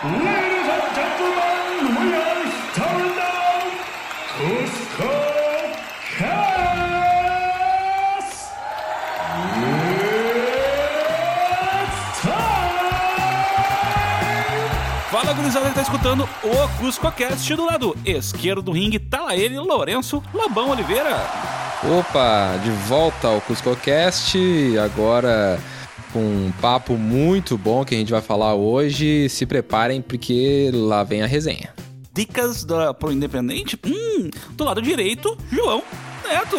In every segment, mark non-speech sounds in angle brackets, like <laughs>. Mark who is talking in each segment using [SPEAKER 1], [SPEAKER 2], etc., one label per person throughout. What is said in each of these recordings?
[SPEAKER 1] Ladies and gentlemen, we are starting now Cusco Cast! It's time!
[SPEAKER 2] Fala, gurizada que tá escutando o CuscoCast do lado esquerdo do ringue, tá lá ele, Lourenço Labão Oliveira.
[SPEAKER 3] Opa, de volta ao CuscoCast, agora com um papo muito bom que a gente vai falar hoje. Se preparem porque lá vem a resenha.
[SPEAKER 2] Dicas da, pro Independente? Hum, do lado direito, João Neto.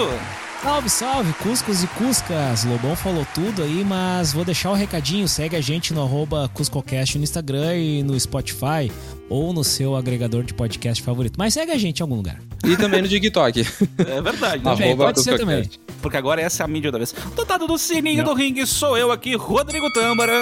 [SPEAKER 4] Salve, salve, Cuscos e Cuscas. Lobão falou tudo aí, mas vou deixar o um recadinho. Segue a gente no arroba CuscoCast no Instagram e no Spotify ou no seu agregador de podcast favorito. Mas segue a gente em algum lugar.
[SPEAKER 3] E também no TikTok.
[SPEAKER 2] É verdade, né? <laughs>
[SPEAKER 3] Arroba
[SPEAKER 4] pode ser também.
[SPEAKER 2] Porque agora essa é a mídia da vez. Dotado do sininho do ringue, sou eu aqui, Rodrigo Tâmbara.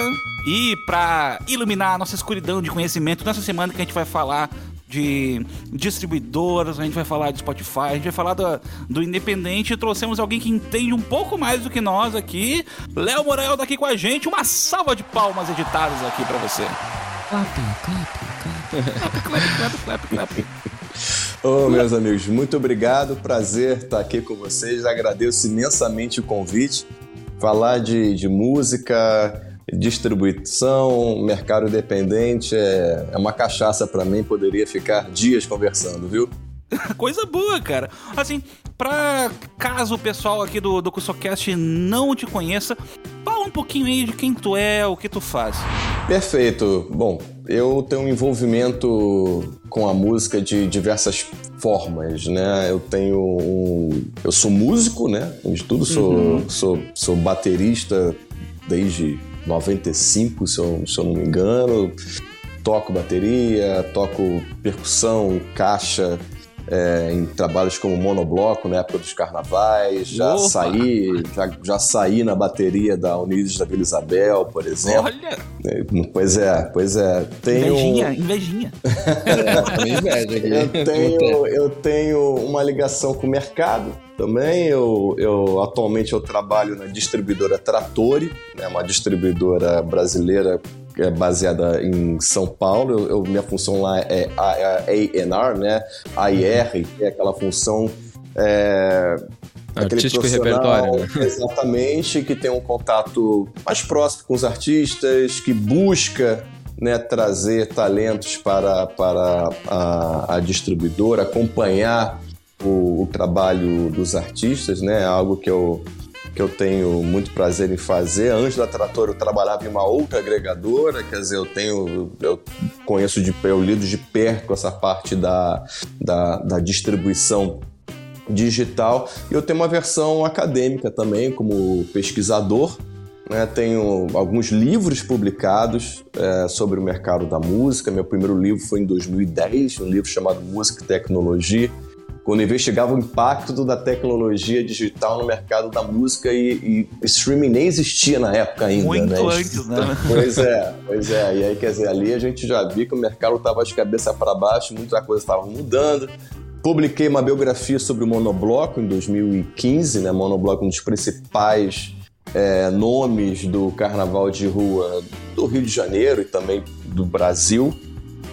[SPEAKER 2] E pra iluminar a nossa escuridão de conhecimento, nessa semana que a gente vai falar de distribuidoras, a gente vai falar de Spotify, a gente vai falar do, do Independente. Trouxemos alguém que entende um pouco mais do que nós aqui. Léo Morel tá aqui com a gente. Uma salva de palmas editadas aqui pra você.
[SPEAKER 4] Clap, clap, clap.
[SPEAKER 2] Clap, clap, clap, clap.
[SPEAKER 5] Ô, meus amigos, muito obrigado. Prazer estar aqui com vocês. Agradeço imensamente o convite. Falar de, de música, distribuição, mercado independente é, é uma cachaça para mim. Poderia ficar dias conversando, viu? <laughs>
[SPEAKER 2] Coisa boa, cara. Assim, pra caso o pessoal aqui do, do CuscoCast não te conheça, fala um pouquinho aí de quem tu é, o que tu faz.
[SPEAKER 5] Perfeito. Bom, eu tenho um envolvimento com a música de diversas formas, né? Eu tenho um... Eu sou músico, né? De tudo, sou, sou, sou baterista desde 95, se eu, se eu não me engano. Toco bateria, toco percussão, caixa, é, em trabalhos como monobloco na época dos carnavais, já
[SPEAKER 2] Opa!
[SPEAKER 5] saí, já, já saí na bateria da Unidos da Vila Isabel, por exemplo.
[SPEAKER 2] Olha,
[SPEAKER 5] É, Pois é, pois é. Tenho,
[SPEAKER 2] invejinha, invejinha. <laughs>
[SPEAKER 5] Eu, tenho, eu tenho uma ligação com o mercado também. Eu, eu atualmente eu trabalho na distribuidora Trattori, né, uma distribuidora brasileira é, baseada em São Paulo. Eu, eu- minha função lá é A&R, né? AIR, que é aquela função é,
[SPEAKER 3] Artístico e
[SPEAKER 5] profissional,
[SPEAKER 3] repertório, né? <laughs>
[SPEAKER 5] Exatamente, que tem um contato mais próximo com os artistas, que busca né, trazer talentos para, para a, a distribuidora, acompanhar o, o trabalho dos artistas, né? Algo que eu, que eu tenho muito prazer em fazer. Antes da Trator eu trabalhava em uma outra agregadora, quer dizer, eu tenho, eu conheço de eu lido de perto essa parte da, da, da distribuição digital e eu tenho uma versão acadêmica também como pesquisador né? tenho alguns livros publicados é, sobre o mercado da música meu primeiro livro foi em 2010 um livro chamado Música e Tecnologia quando investigava o impacto da tecnologia digital no mercado da música e, e streaming nem existia na época ainda
[SPEAKER 2] Muito
[SPEAKER 5] né?
[SPEAKER 2] antes, né? <laughs>
[SPEAKER 5] Pois é, pois é. E aí, quer dizer, ali a gente já viu que o mercado estava de cabeça para baixo, muita coisa estava mudando. Publiquei uma biografia sobre o Monobloco em 2015, né? Monobloco, um dos principais é, nomes do carnaval de rua do Rio de Janeiro e também do Brasil.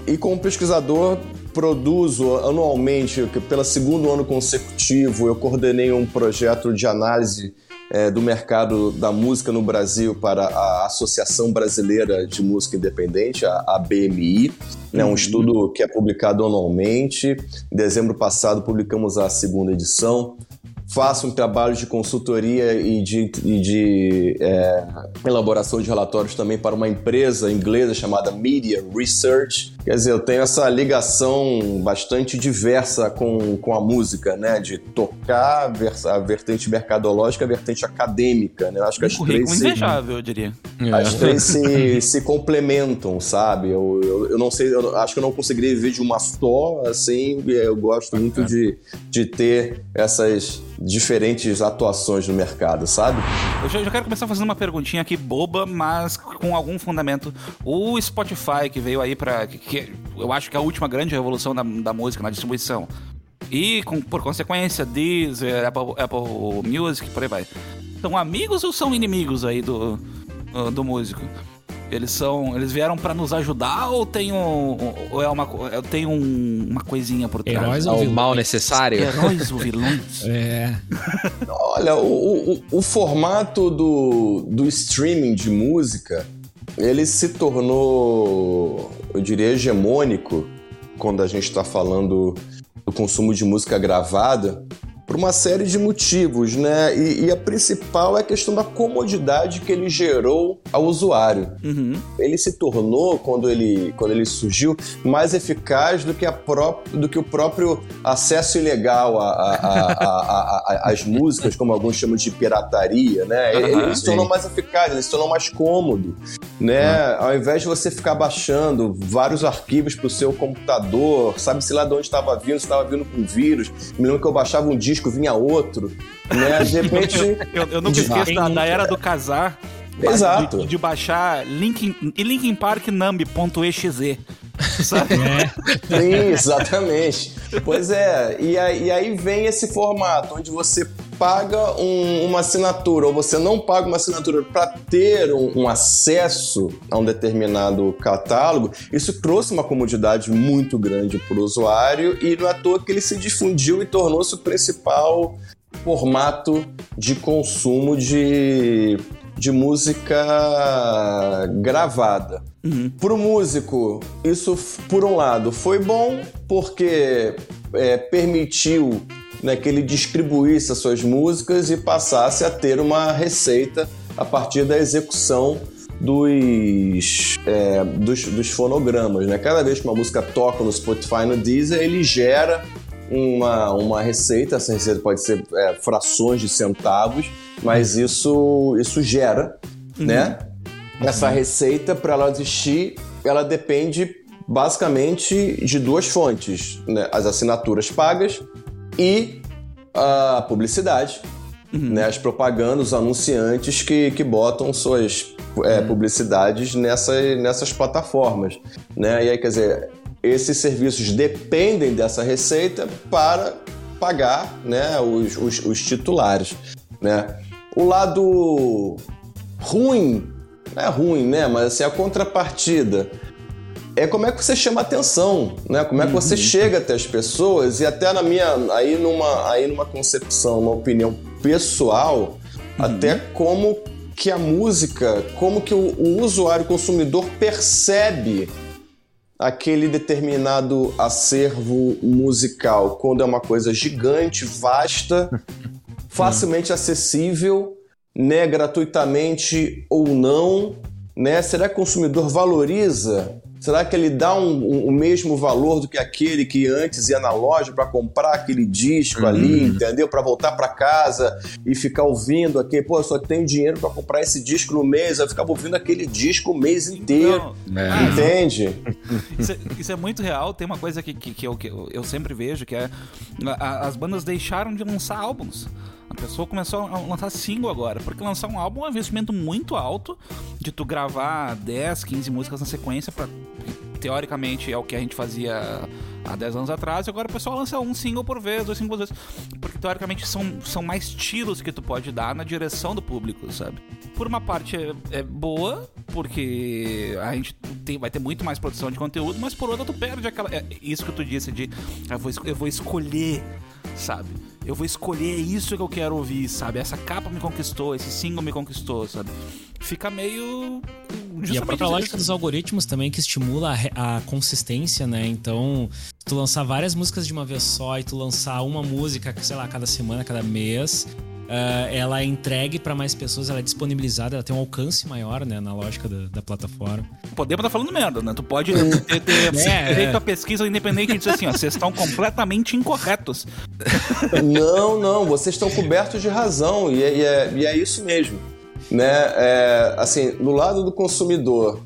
[SPEAKER 5] E como pesquisador, produzo anualmente, pelo segundo ano consecutivo, eu coordenei um projeto de análise é, do mercado da música no Brasil para a Associação Brasileira de Música Independente, a ABMI, né, um estudo que é publicado anualmente. Em dezembro passado publicamos a segunda edição. Faço um trabalho de consultoria e de, e de é, elaboração de relatórios também para uma empresa inglesa chamada Media Research. Quer dizer, eu tenho essa ligação bastante diversa com, com a música, né? De tocar a vertente mercadológica, a vertente acadêmica, né? Eu Acho que
[SPEAKER 2] Um
[SPEAKER 5] as três
[SPEAKER 2] currículo
[SPEAKER 5] se,
[SPEAKER 2] invejável, eu diria.
[SPEAKER 5] as três se, se complementam, sabe? Eu, eu, eu não sei, eu acho que eu não conseguiria viver de uma só, assim, eu gosto muito de, de ter essas diferentes atuações no mercado, sabe?
[SPEAKER 2] Eu já, já quero começar fazendo uma perguntinha aqui boba, mas com algum fundamento. O Spotify que veio aí pra. Que, que eu acho que é a última grande revolução da, da música na distribuição. E, com- por consequência, Deezer, Apple, Apple Music, por aí vai. São amigos ou são inimigos aí do, do músico? Eles são. Eles vieram pra nos ajudar ou tem um. Ou é uma, tem um, uma coisinha por trás?
[SPEAKER 4] Heróis
[SPEAKER 3] É
[SPEAKER 4] ou vilões?
[SPEAKER 3] mal necessário.
[SPEAKER 2] Heróis ou <laughs> vilões?
[SPEAKER 4] É.
[SPEAKER 5] Olha, o, o, o formato do, do streaming de música, ele se tornou, eu diria, hegemônico quando a gente está falando do consumo de música gravada por uma série de motivos, né? E, e a principal é a questão da comodidade que ele gerou ao usuário.
[SPEAKER 2] Uhum.
[SPEAKER 5] Ele se tornou, quando ele, quando ele surgiu, mais eficaz do que, a pró do que o próprio acesso ilegal às músicas, como alguns chamam de pirataria, né? Ele,
[SPEAKER 2] Aham,
[SPEAKER 5] ele se tornou
[SPEAKER 3] sim.
[SPEAKER 5] mais eficaz, ele se tornou mais cômodo, né? Ao invés de você ficar baixando vários arquivos para o seu computador, sabe-se lá de onde estava vindo, se estava vindo com vírus. Me lembro que eu baixava um disco, vinha outro, né? De <laughs> repente...
[SPEAKER 2] Eu, eu nunca
[SPEAKER 5] De
[SPEAKER 2] esqueço da, da era do casar.
[SPEAKER 5] Exato.
[SPEAKER 2] De, de baixar Linkin, Linkin Park Numb.exe. Sabe?
[SPEAKER 5] Sim, exatamente. Pois é, e aí, e aí vem esse formato onde você paga um- uma assinatura ou você não paga uma assinatura para ter um, um acesso a um determinado catálogo, isso trouxe uma comodidade muito grande para o usuário e não é à toa que ele se difundiu e tornou-se o principal formato de consumo de, de música gravada. Pro músico, isso, por um lado, foi bom porque é, permitiu né, que ele distribuísse as suas músicas e passasse a ter uma receita a partir da execução dos, é, dos, dos fonogramas. Né? Cada vez que uma música toca no Spotify, no Deezer, ele gera uma, uma receita. Essa receita pode ser é, frações de centavos, mas isso, isso gera, né? Essa receita, para ela existir, ela depende basicamente de duas fontes: né? as assinaturas pagas e a publicidade. Né? As propagandas, os anunciantes que, que botam suas é, publicidades nessa, nessas plataformas. Né? E aí, quer dizer, esses serviços dependem dessa receita para pagar né, os, os, os titulares. Né? O lado ruim, não é ruim, né? Mas assim, a contrapartida é como é que você chama atenção, né? Como é que você chega até as pessoas e até na minha aí numa aí numa concepção, uma opinião pessoal, até como que a música, como que o, o usuário consumidor percebe aquele determinado acervo musical quando é uma coisa gigante, vasta, <laughs> facilmente acessível, né, gratuitamente ou não, né? Será que o consumidor valoriza? Será que ele dá um- um- o mesmo valor do que aquele que antes ia na loja para comprar aquele disco ali, entendeu? Para voltar para casa e ficar ouvindo aquele, pô, eu só tenho dinheiro para comprar esse disco no mês, eu ficava ouvindo aquele disco o mês inteiro.
[SPEAKER 2] Então,
[SPEAKER 3] É.
[SPEAKER 2] ah,
[SPEAKER 5] Entende? <laughs>
[SPEAKER 2] Isso é, isso é muito real. Tem uma coisa que, que, que eu, que eu- eu sempre vejo, que é a- a- as bandas deixaram de lançar álbuns. A pessoa começou a lançar single agora, porque lançar um álbum é um investimento muito alto de tu gravar 10, 15 músicas na sequência para teoricamente é o que a gente fazia há 10 anos atrás, e agora o pessoal lança um single por vez, dois singles por vez, porque teoricamente são, são mais tiros que tu pode dar na direção do público, sabe? Por uma parte é, é boa, porque a gente tem, vai ter muito mais produção de conteúdo, mas por outra tu perde aquela. é isso que tu disse de eu vou, eu vou escolher, sabe? Eu vou escolher isso que eu quero ouvir, sabe? Essa capa me conquistou, esse single me conquistou, sabe? Fica meio.
[SPEAKER 4] E a
[SPEAKER 2] justamente
[SPEAKER 4] própria lógica dos algoritmos também que estimula a, a consistência, né? Então, tu lançar várias músicas de uma vez só e tu lançar uma música, sei lá, cada semana, cada mês, ah, ela é entregue pra mais pessoas, ela é disponibilizada, ela tem um alcance maior, né? Na lógica da, da plataforma.
[SPEAKER 2] Podemos estar falando merda, né? Tu pode ter, ter <laughs>
[SPEAKER 4] É,
[SPEAKER 2] direito
[SPEAKER 4] é.
[SPEAKER 2] à pesquisa independente e dizer assim, ó, vocês estão completamente incorretos.
[SPEAKER 5] Não, não, vocês estão cobertos de razão e é, e é- e é isso mesmo. Né? É, assim, do lado do consumidor,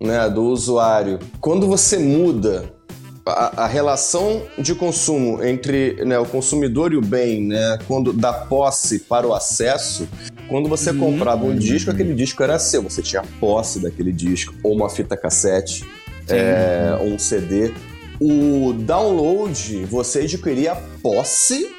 [SPEAKER 5] né, do usuário, quando você muda a, a relação de consumo entre né, o consumidor e o bem, né, quando da posse para o acesso, quando você comprava um disco, aquele disco era seu, você tinha posse daquele disco, ou uma fita cassete, é, ou um CD. O download, você adquiria a posse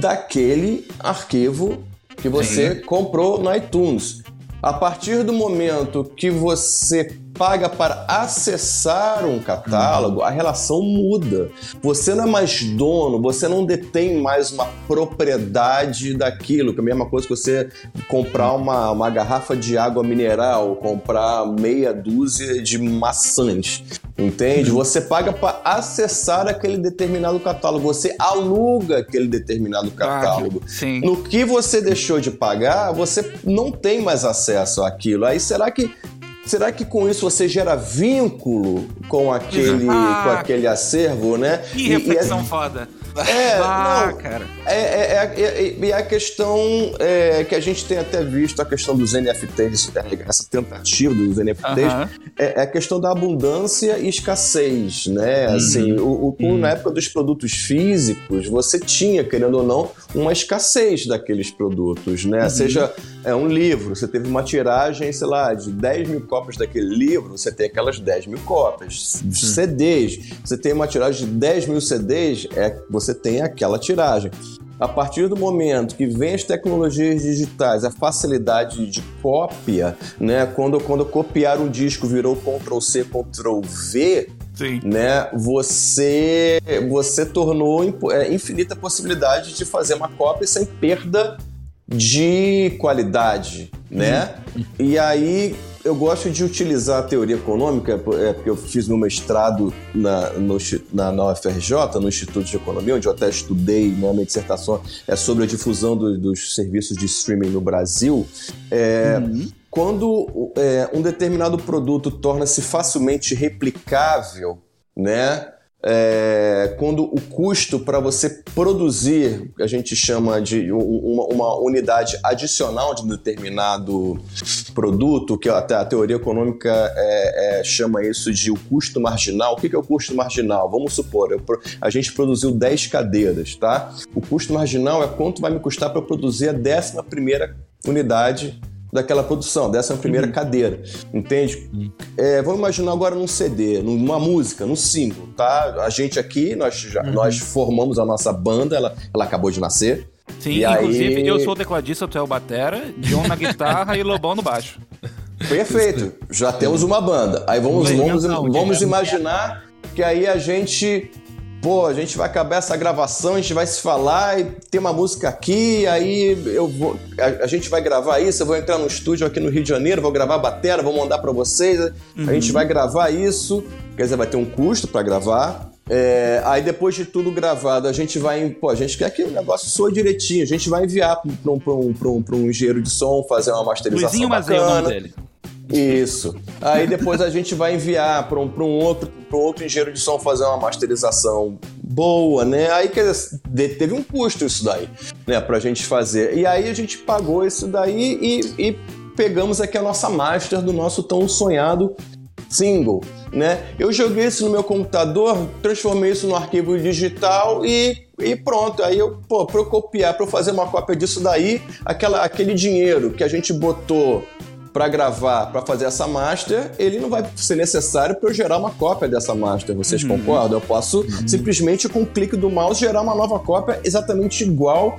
[SPEAKER 5] daquele arquivo que você comprou no iTunes. A partir do momento que você paga para acessar um catálogo, a relação muda. Você não é mais dono, você não detém mais uma propriedade daquilo, que é a mesma coisa que você comprar uma, uma garrafa de água mineral, comprar meia dúzia de maçãs. Entende? Você paga para acessar aquele determinado catálogo, você aluga aquele determinado catálogo.
[SPEAKER 2] sim.
[SPEAKER 5] No que você deixou de pagar, você não tem mais acesso àquilo. Aí será que Será que com isso você gera vínculo com aquele,
[SPEAKER 2] Ah.
[SPEAKER 5] com aquele acervo, né?
[SPEAKER 2] Que
[SPEAKER 5] E- e é-
[SPEAKER 2] reflexão foda.
[SPEAKER 5] É, <laughs>
[SPEAKER 2] ah,
[SPEAKER 5] não,
[SPEAKER 2] cara.
[SPEAKER 5] é, é, é, é- é a questão é, que a gente tem até visto, a questão dos NFTs, essa tentativa dos NFTs,
[SPEAKER 2] Aham.
[SPEAKER 5] é, é a questão da abundância e escassez, né? Assim, o, o- com- na época dos produtos físicos, você tinha, querendo ou não, uma escassez daqueles produtos, né? Seja é, um livro, você teve uma tiragem, sei lá, de 10 mil cópias daquele livro, você tem aquelas 10 mil cópias. CDs, você tem uma tiragem de 10 mil CDs, é, você tem aquela tiragem. A partir do momento que vem as tecnologias digitais, a facilidade de cópia, né? Quando, quando copiar um disco virou Ctrl C, Ctrl V,
[SPEAKER 2] Sim.
[SPEAKER 5] né? Você você tornou é, infinita possibilidade de fazer uma cópia sem perda de qualidade, né? E aí eu gosto de utilizar a teoria econômica, é, porque eu fiz meu mestrado na, no, na, na UFRJ, no Instituto de Economia, onde eu até estudei, né, minha dissertação é sobre a difusão do- dos serviços de streaming no Brasil. É, Quando é, um determinado produto torna-se facilmente replicável, né? É, quando o custo para você produzir, a gente chama de uma, uma unidade adicional de determinado produto, que até a teoria econômica é, é, chama isso de o custo marginal. O que é o custo marginal? Vamos supor, eu a gente produziu 10 cadeiras, tá? O custo marginal é quanto vai me custar para produzir a 11 primeira unidade daquela produção, dessa primeira cadeira, entende? É, vamos imaginar agora num CD, numa música, num single, tá? A gente aqui, nós, já, nós formamos a nossa banda, ela, ela acabou de nascer.
[SPEAKER 2] Sim,
[SPEAKER 5] E
[SPEAKER 2] inclusive
[SPEAKER 5] aí-
[SPEAKER 2] eu sou o tecladista, tu é o batera, John na guitarra e Lobão no baixo. <laughs>
[SPEAKER 5] Perfeito, já temos uma banda. Aí vamos, vamos, vamos imaginar que aí a gente. Pô, a gente vai acabar essa gravação, a gente vai se falar e tem uma música aqui, aí eu vou. A, a gente vai gravar isso, eu vou entrar no estúdio aqui no Rio de Janeiro, vou gravar a batera, vou mandar pra vocês. A gente vai gravar isso, quer dizer, vai ter um custo pra gravar. É, aí depois de tudo gravado, a gente vai. Pô, a gente quer que o negócio soe direitinho, a gente vai enviar pra um, pra um, pra um, pra um engenheiro de som, fazer uma masterização.
[SPEAKER 2] Luizinho Mazei é o nome dele.
[SPEAKER 5] Isso. Aí depois a gente vai enviar para um, um outro para outro engenheiro de som fazer uma masterização boa, né? Aí quer dizer, teve um custo isso daí, né, pra gente fazer. E aí a gente pagou isso daí e, e pegamos aqui a nossa master do nosso tão sonhado single, né? Eu joguei isso no meu computador, transformei isso no arquivo digital e, e pronto. Aí eu, pô, para eu copiar, para eu fazer uma cópia disso daí, aquela, aquele dinheiro que a gente botou para gravar, para fazer essa master, ele não vai ser necessário para eu gerar uma cópia dessa master. Vocês concordam? Eu posso simplesmente com um clique do mouse gerar uma nova cópia exatamente igual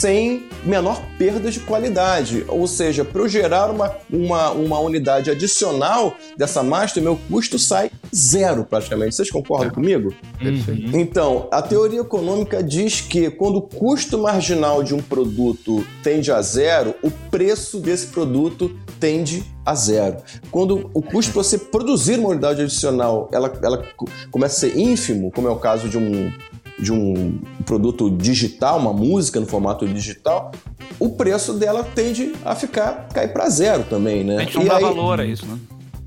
[SPEAKER 5] sem menor perda de qualidade. Ou seja, para eu gerar uma, uma, uma unidade adicional dessa master, meu custo sai zero praticamente. Vocês concordam comigo? Então, a teoria econômica diz que quando o custo marginal de um produto tende a zero, o preço desse produto tende a zero. Quando o custo para você produzir uma unidade adicional ela, ela co- começa a ser ínfimo, como é o caso de um, de um produto digital, uma música no formato digital, o preço dela tende a ficar cair para zero também, né?
[SPEAKER 2] A gente não
[SPEAKER 5] E
[SPEAKER 2] dá
[SPEAKER 5] aí-
[SPEAKER 2] valor a isso, né?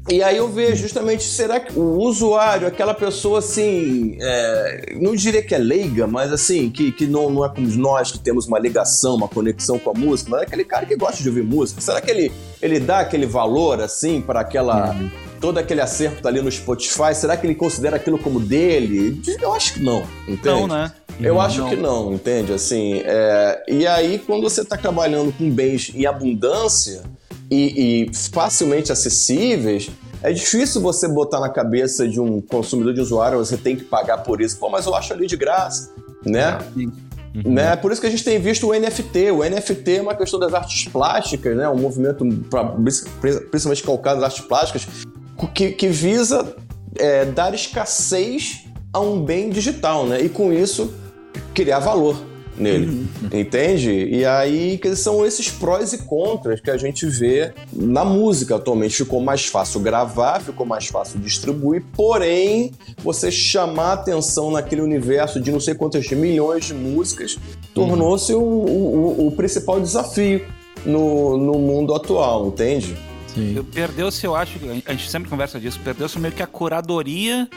[SPEAKER 5] E aí eu vejo justamente, será que o usuário, aquela pessoa assim, é, não diria que é leiga, mas assim, que, que não, não é como nós que temos uma ligação, uma conexão com a música, mas é aquele cara que gosta de ouvir música. Será que ele, ele dá aquele valor assim para aquela. Todo aquele acerto que tá ali no Spotify, será que ele considera aquilo como dele? Eu acho que não, entende?
[SPEAKER 2] Não, né?
[SPEAKER 5] Eu
[SPEAKER 2] Não.
[SPEAKER 5] acho que não, entende? Assim, é, e aí quando você está trabalhando com bens em abundância e, e facilmente acessíveis, é difícil você botar na cabeça de um consumidor de usuário, você tem que pagar por isso. Pô, mas eu acho ali de graça, né? Né? Por isso que a gente tem visto o NFT. O NFT é uma questão das artes plásticas, né? um movimento pra, principalmente calcado nas artes plásticas, que, que visa é, dar escassez a um bem digital, né? E com isso criar valor nele, uhum. entende? E aí que são esses prós e contras que a gente vê na música atualmente. Ficou mais fácil gravar, ficou mais fácil distribuir, porém você chamar atenção naquele universo de não sei quantas milhões de músicas tornou-se uhum. o, o, o, principal desafio no, no mundo atual, entende?
[SPEAKER 2] Perdeu-se, eu acho, a gente sempre conversa disso, perdeu-se meio que a curadoria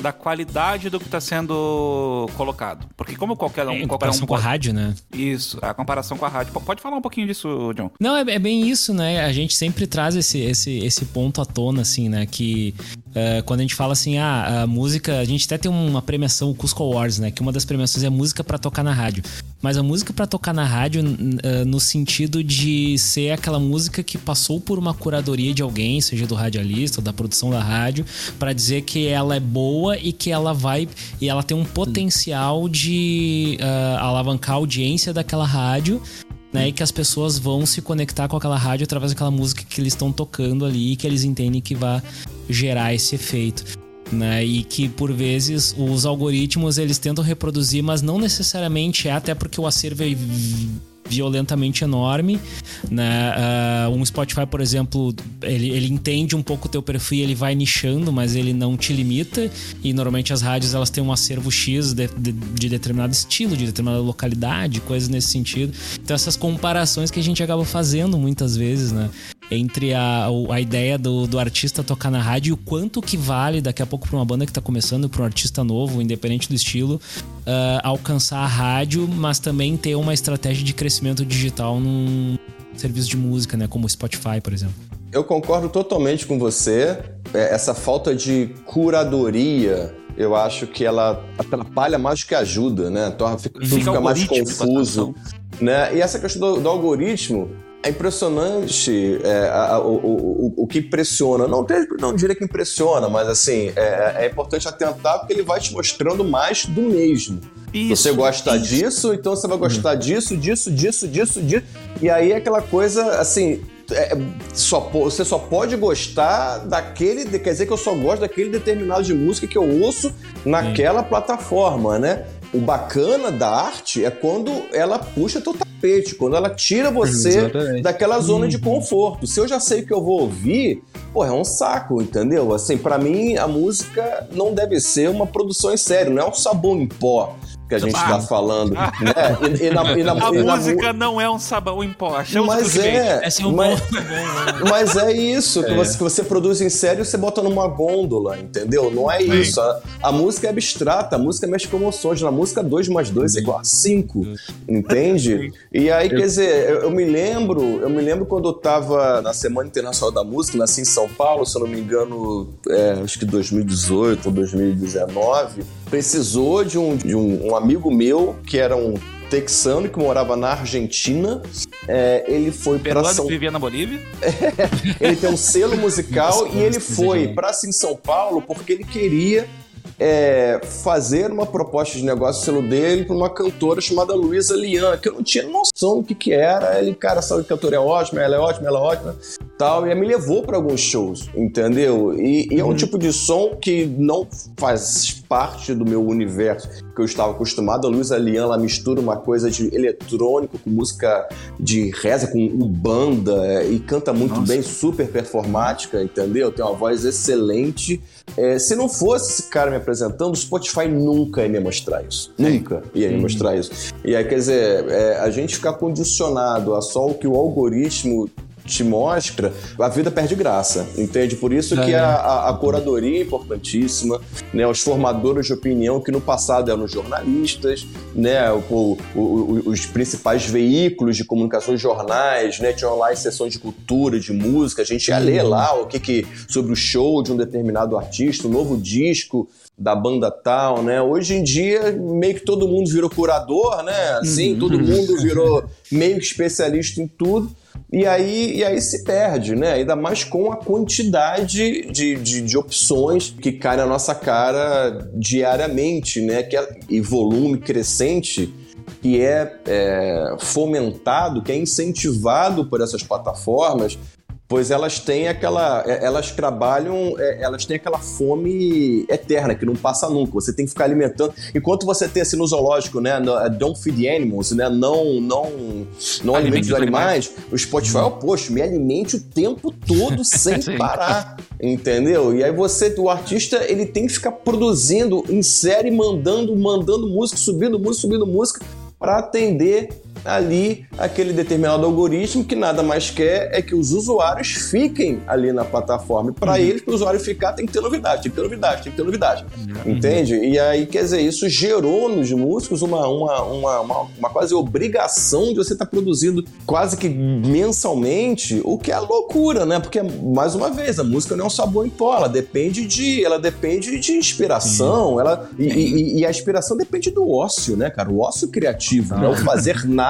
[SPEAKER 2] da qualidade do que está sendo colocado. Porque como qualquer um...
[SPEAKER 4] É, em
[SPEAKER 2] qualquer
[SPEAKER 4] comparação
[SPEAKER 2] um
[SPEAKER 4] com a rádio, né?
[SPEAKER 2] Isso, a comparação com a rádio. Pode falar um pouquinho disso, John?
[SPEAKER 4] Não, é, é, bem isso, né? A gente sempre traz esse, esse, esse ponto à tona, assim, né? Que uh, quando a gente fala assim, ah, a música... A gente até tem uma premiação, o Cusco Awards, né? Que uma das premiações é música para tocar na rádio. Mas a música para tocar na rádio uh, no sentido de ser aquela música que passou por uma curadoria de alguém, seja do radialista ou da produção da rádio, para dizer que ela é boa e que ela vai. E ela tem um potencial de uh, alavancar a audiência daquela rádio. Né, e que as pessoas vão se conectar com aquela rádio através daquela música que eles estão tocando ali e que eles entendem que vai gerar esse efeito. Né, e que por vezes os algoritmos eles tentam reproduzir, mas não necessariamente é até porque o acervo é violentamente enorme, né? Uh, um Spotify, por exemplo, ele, ele entende um pouco o teu perfil, ele vai nichando, mas ele não te limita. E normalmente as rádios elas têm um acervo X de, de, de determinado estilo, de determinada localidade, coisas nesse sentido. Então essas comparações que a gente acaba fazendo muitas vezes, né? Entre a, a ideia do, do artista tocar na rádio e o quanto que vale daqui a pouco para uma banda que está começando, para um artista novo, independente do estilo, uh, alcançar a rádio, mas também ter uma estratégia de crescimento digital num serviço de música, né, como o Spotify, por exemplo.
[SPEAKER 5] Eu concordo totalmente com você. É, essa falta de curadoria eu acho que ela atrapalha mais do que ajuda, né? Torna, fica, fica, fica mais confuso. Né? E essa questão do, do algoritmo, é impressionante é, a, a, o, o, o, que impressiona. Não, não diria que impressiona, mas assim, é, é, importante atentar porque ele vai te mostrando mais do mesmo. Isso, você gosta isso. disso, então você vai gostar uhum. disso, disso, disso, disso, disso. E aí é aquela coisa, assim, é, só, você só pode gostar daquele. Quer dizer que eu só gosto daquele determinado de música que eu ouço naquela Sim. plataforma, né? O bacana da arte é quando ela puxa teu tapete, quando ela tira você Exatamente. daquela zona de uhum. conforto. Se eu já sei que eu vou ouvir, pô, é um saco, entendeu? Assim, para mim a música não deve ser uma produção em série, não é um sabão em pó que a gente está ah. falando. Ah. Né?
[SPEAKER 2] E, e, na, e na, <laughs> a música não é um sabão em pó.
[SPEAKER 5] mas é, é um mas, mas, é isso, que, é. Você, que você produz em série você bota numa gôndola, entendeu? Não é isso. A, a, música é abstrata, a música mexe com emoções. Na música 2 mais 2 é igual a 5, entende? E aí, quer dizer, eu, eu, me lembro, eu me lembro quando eu tava na Semana Internacional da Música, nasci em São Paulo, se eu não me engano, é, acho que 2018 ou 2019, precisou de um, de um, um amigo meu que era um texano que morava na Argentina. É, ele foi para São
[SPEAKER 2] vivia na Bolívia. <laughs>
[SPEAKER 5] ele tem um selo <laughs> musical e ele foi para São Paulo porque ele queria é, fazer uma proposta de negócio selo dele para uma cantora chamada Luísa Lian, que eu não tinha noção do que, que era. Ele, cara, sabe que a cantora é ótima, ela é ótima, ela é ótima, tal. E me levou para alguns shows, entendeu? E, e é um uhum. tipo de som que não faz parte do meu universo que eu estava acostumado. A Luísa Lian, ela mistura uma coisa de eletrônico com música de reza, com banda, e canta muito Nossa. bem, super performática, entendeu? Tem uma voz excelente. É, se não fosse esse cara me apresentando, o Spotify nunca ia me mostrar isso. Nunca ia me mostrar isso. E aí, quer dizer, é, a gente ficar condicionado a só o que o algoritmo te mostra, a vida perde graça, entende? Por isso que é. a, a, curadoria é importantíssima, né? Os formadores de opinião que no passado eram jornalistas, né? O, o, o, os principais veículos de comunicação, jornais, né? Tinham lá as sessões de cultura, de música, a gente ia ler lá o que, que sobre o show de um determinado artista, o novo disco da banda tal, né? Hoje em dia, meio que todo mundo virou curador, né? Assim, todo uhum. mundo <laughs> virou meio que especialista em tudo. E aí, e aí se perde, né? Ainda mais com a quantidade de, de, de opções que cai na nossa cara diariamente, né? Que é, e volume crescente que é, é fomentado, que é incentivado por essas plataformas, pois elas têm aquela, é, elas trabalham, é, elas têm aquela fome eterna que não passa nunca. Você tem que ficar alimentando. Enquanto você tem assim no zoológico, né, no, don't feed animals, né, não, não, não alimente os animais, animais, o Spotify é o oposto, me alimente o tempo todo <laughs> sem parar, entendeu? E aí você, o artista, ele tem que ficar produzindo em série, mandando, mandando música, subindo música, subindo música para atender ali aquele determinado algoritmo que nada mais quer é que os usuários fiquem ali na plataforma. E para uhum. eles, para o usuário ficar, tem que ter novidade, tem que ter novidade, tem que ter novidade. Uhum. Entende? E aí, quer dizer, isso gerou nos músicos uma, uma, uma, uma, uma quase obrigação de você estar tá produzindo quase que mensalmente, o que é loucura, né? Porque, mais uma vez, a música não é um sabor em pó, ela depende de, ela depende de inspiração, ela, e, e, e, a inspiração depende do ócio, né, cara? O ócio criativo, ah. né? O fazer nada <laughs>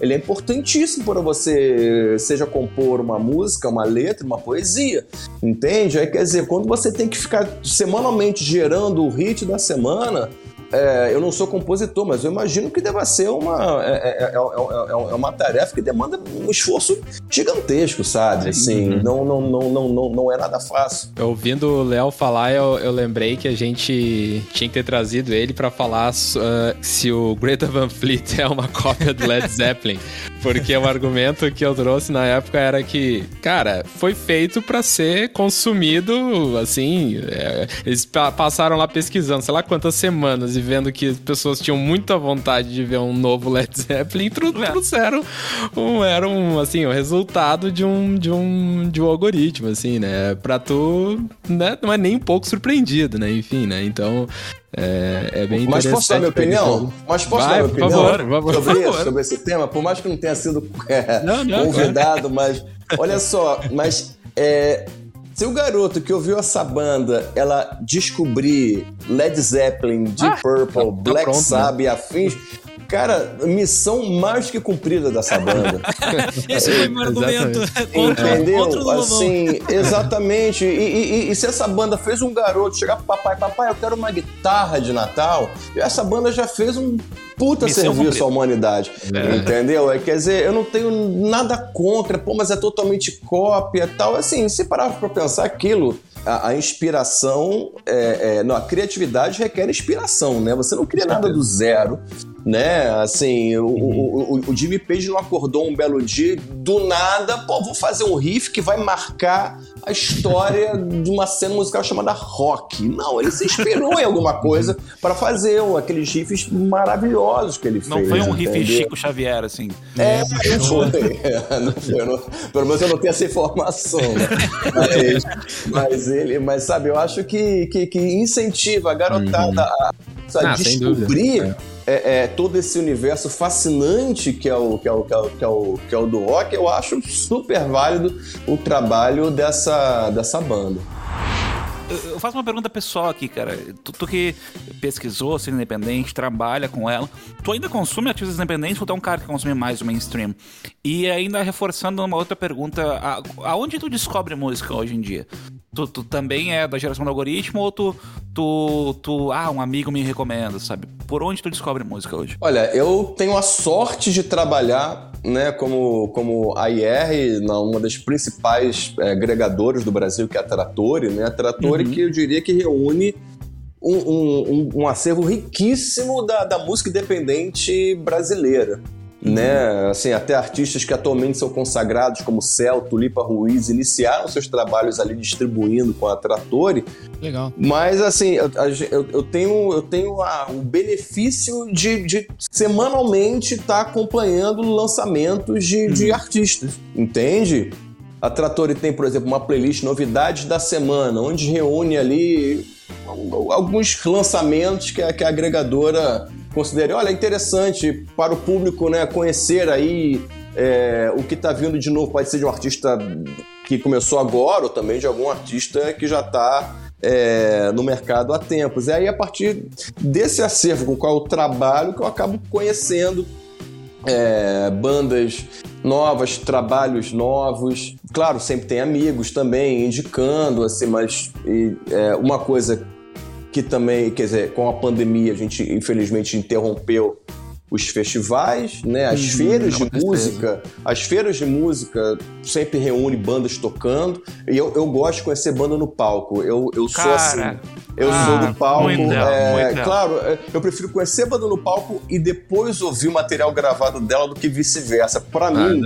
[SPEAKER 5] ele é importantíssimo para você, seja compor uma música, uma letra, uma poesia, entende? Aí quer dizer, quando você tem que ficar semanalmente gerando o hit da semana, é, eu não sou compositor, mas eu imagino que deva ser uma, é, é, é uma tarefa que demanda um esforço gigantesco, sabe? Assim, uhum. não, não, não, não, não, não é nada fácil.
[SPEAKER 3] Ouvindo o Léo falar, eu, eu lembrei que a gente tinha que ter trazido ele para falar uh, se o Greta Van Fleet <laughs> é uma cópia do Led Zeppelin. Porque o argumento que eu trouxe na época era que, cara, foi feito para ser consumido, assim. É, eles passaram lá pesquisando, sei lá quantas semanas, e vendo que as pessoas tinham muita vontade de ver um novo Led Zeppelin, é. trouxeram um, era um, assim, o um resultado de um, de um, de um algoritmo, assim, né? Pra tu, né? Não é nem um pouco surpreendido, né? Enfim, né? Então, é, é bem
[SPEAKER 5] Mas posso dar minha opinião? Mas posso
[SPEAKER 3] Vai,
[SPEAKER 5] dar minha opinião
[SPEAKER 3] favor, favor,
[SPEAKER 5] sobre, isso, sobre esse tema? Por mais que não tenha sido é, <laughs> não, não, convidado, mas olha só, mas é, se o garoto que ouviu essa banda, ela descobrir Led Zeppelin, Deep ah, Purple, tá, tá Black pronto, né? Sabbath né? e afins, Cara, missão mais que cumprida dessa banda. <laughs>
[SPEAKER 4] Esse foi meu argumento.
[SPEAKER 5] Contra, Entendeu? Contra assim, exatamente. E, e, e, se essa banda fez um garoto chegar pro papai, papai, eu quero uma guitarra de Natal, essa banda já fez um puta missão serviço cumprida. à humanidade. É. Entendeu? É, quer dizer, eu não tenho nada contra, pô, mas é totalmente cópia e tal. Assim, se parar pra pensar aquilo a, a inspiração, é, é, não, a criatividade requer inspiração, né? Você não cria nada do zero, né? Assim, o, o, o, o, Jimmy Page não acordou um belo dia do nada, pô, vou fazer um riff que vai marcar a história <laughs> de uma cena musical chamada rock. Não, ele se inspirou em alguma coisa para fazer aqueles riffs maravilhosos que ele
[SPEAKER 2] não
[SPEAKER 5] fez.
[SPEAKER 2] Não foi um riff Chico Xavier, assim.
[SPEAKER 5] É, não foi. <laughs> não foi não, pelo menos eu não tenho essa informação, né? Mas, mas, ele, mas sabe, eu acho que, que, que incentiva a garotada uhum. a, a ah, descobrir é, é, todo esse universo fascinante que é o que é o, que é o, que é o, que é o do rock, eu acho super válido o trabalho dessa, dessa banda.
[SPEAKER 2] Eu faço uma pergunta pessoal aqui, cara. Tu, tu que pesquisou ser independente, trabalha com ela, tu ainda consome artistas independentes ou tu é um cara que consome mais o mainstream? E ainda reforçando uma outra pergunta, a, aonde tu descobre música hoje em dia? Tu, tu, também é da geração do algoritmo ou tu, tu, tu, ah, um amigo me recomenda, sabe? Por onde tu descobre música hoje?
[SPEAKER 5] Olha, eu tenho a sorte de trabalhar né, como, como a IR, uma das principais é, agregadores do Brasil, que é a Trattori, né? A Trattori uhum. que eu diria que reúne um, um, um, acervo riquíssimo da, da música independente brasileira. Uhum. Né? Assim, até artistas que atualmente são consagrados, como Cel, Tulipa Ruiz, iniciaram seus trabalhos ali distribuindo com a Trattori.
[SPEAKER 4] Legal.
[SPEAKER 5] Mas, assim, eu, eu, tenho, eu tenho a, o benefício de, de semanalmente estar tá acompanhando lançamentos de, uhum. de artistas, entende? A Trattori tem, por exemplo, uma playlist Novidades da Semana, onde reúne ali alguns lançamentos que a, que a agregadora considere, olha, é interessante para o público né, conhecer aí é, o que está vindo de novo. Pode ser de um artista que começou agora ou também de algum artista que já está é, no mercado há tempos. E aí, a partir desse acervo com o qual eu trabalho, que eu acabo conhecendo é, bandas novas, trabalhos novos. Claro, sempre tem amigos também indicando, assim, mas e, é, uma coisa que também, quer dizer, com a pandemia a gente infelizmente interrompeu os festivais, né? As uhum, feiras de música. As feiras de música sempre reúne bandas tocando. E eu, eu gosto de conhecer banda no palco. Eu, eu sou assim. Eu ah, sou do palco. Muito é, muito claro, é, eu prefiro conhecer a banda no palco e depois ouvir o material gravado dela do que vice-versa. Para ah, mim,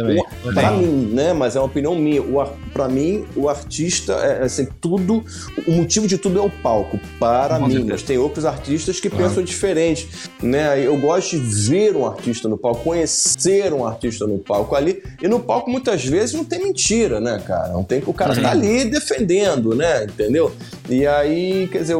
[SPEAKER 5] para mim, né? Mas é uma opinião minha. Para mim, o artista é assim tudo. O motivo de tudo é o palco. Para mim, mas tem outros artistas que claro. pensam diferente, né? Eu gosto de ver um artista no palco, conhecer um artista no palco ali. E no palco muitas vezes não tem mentira, né, cara? Não tem que o cara tá ali defendendo, né? Entendeu? E aí, quer dizer,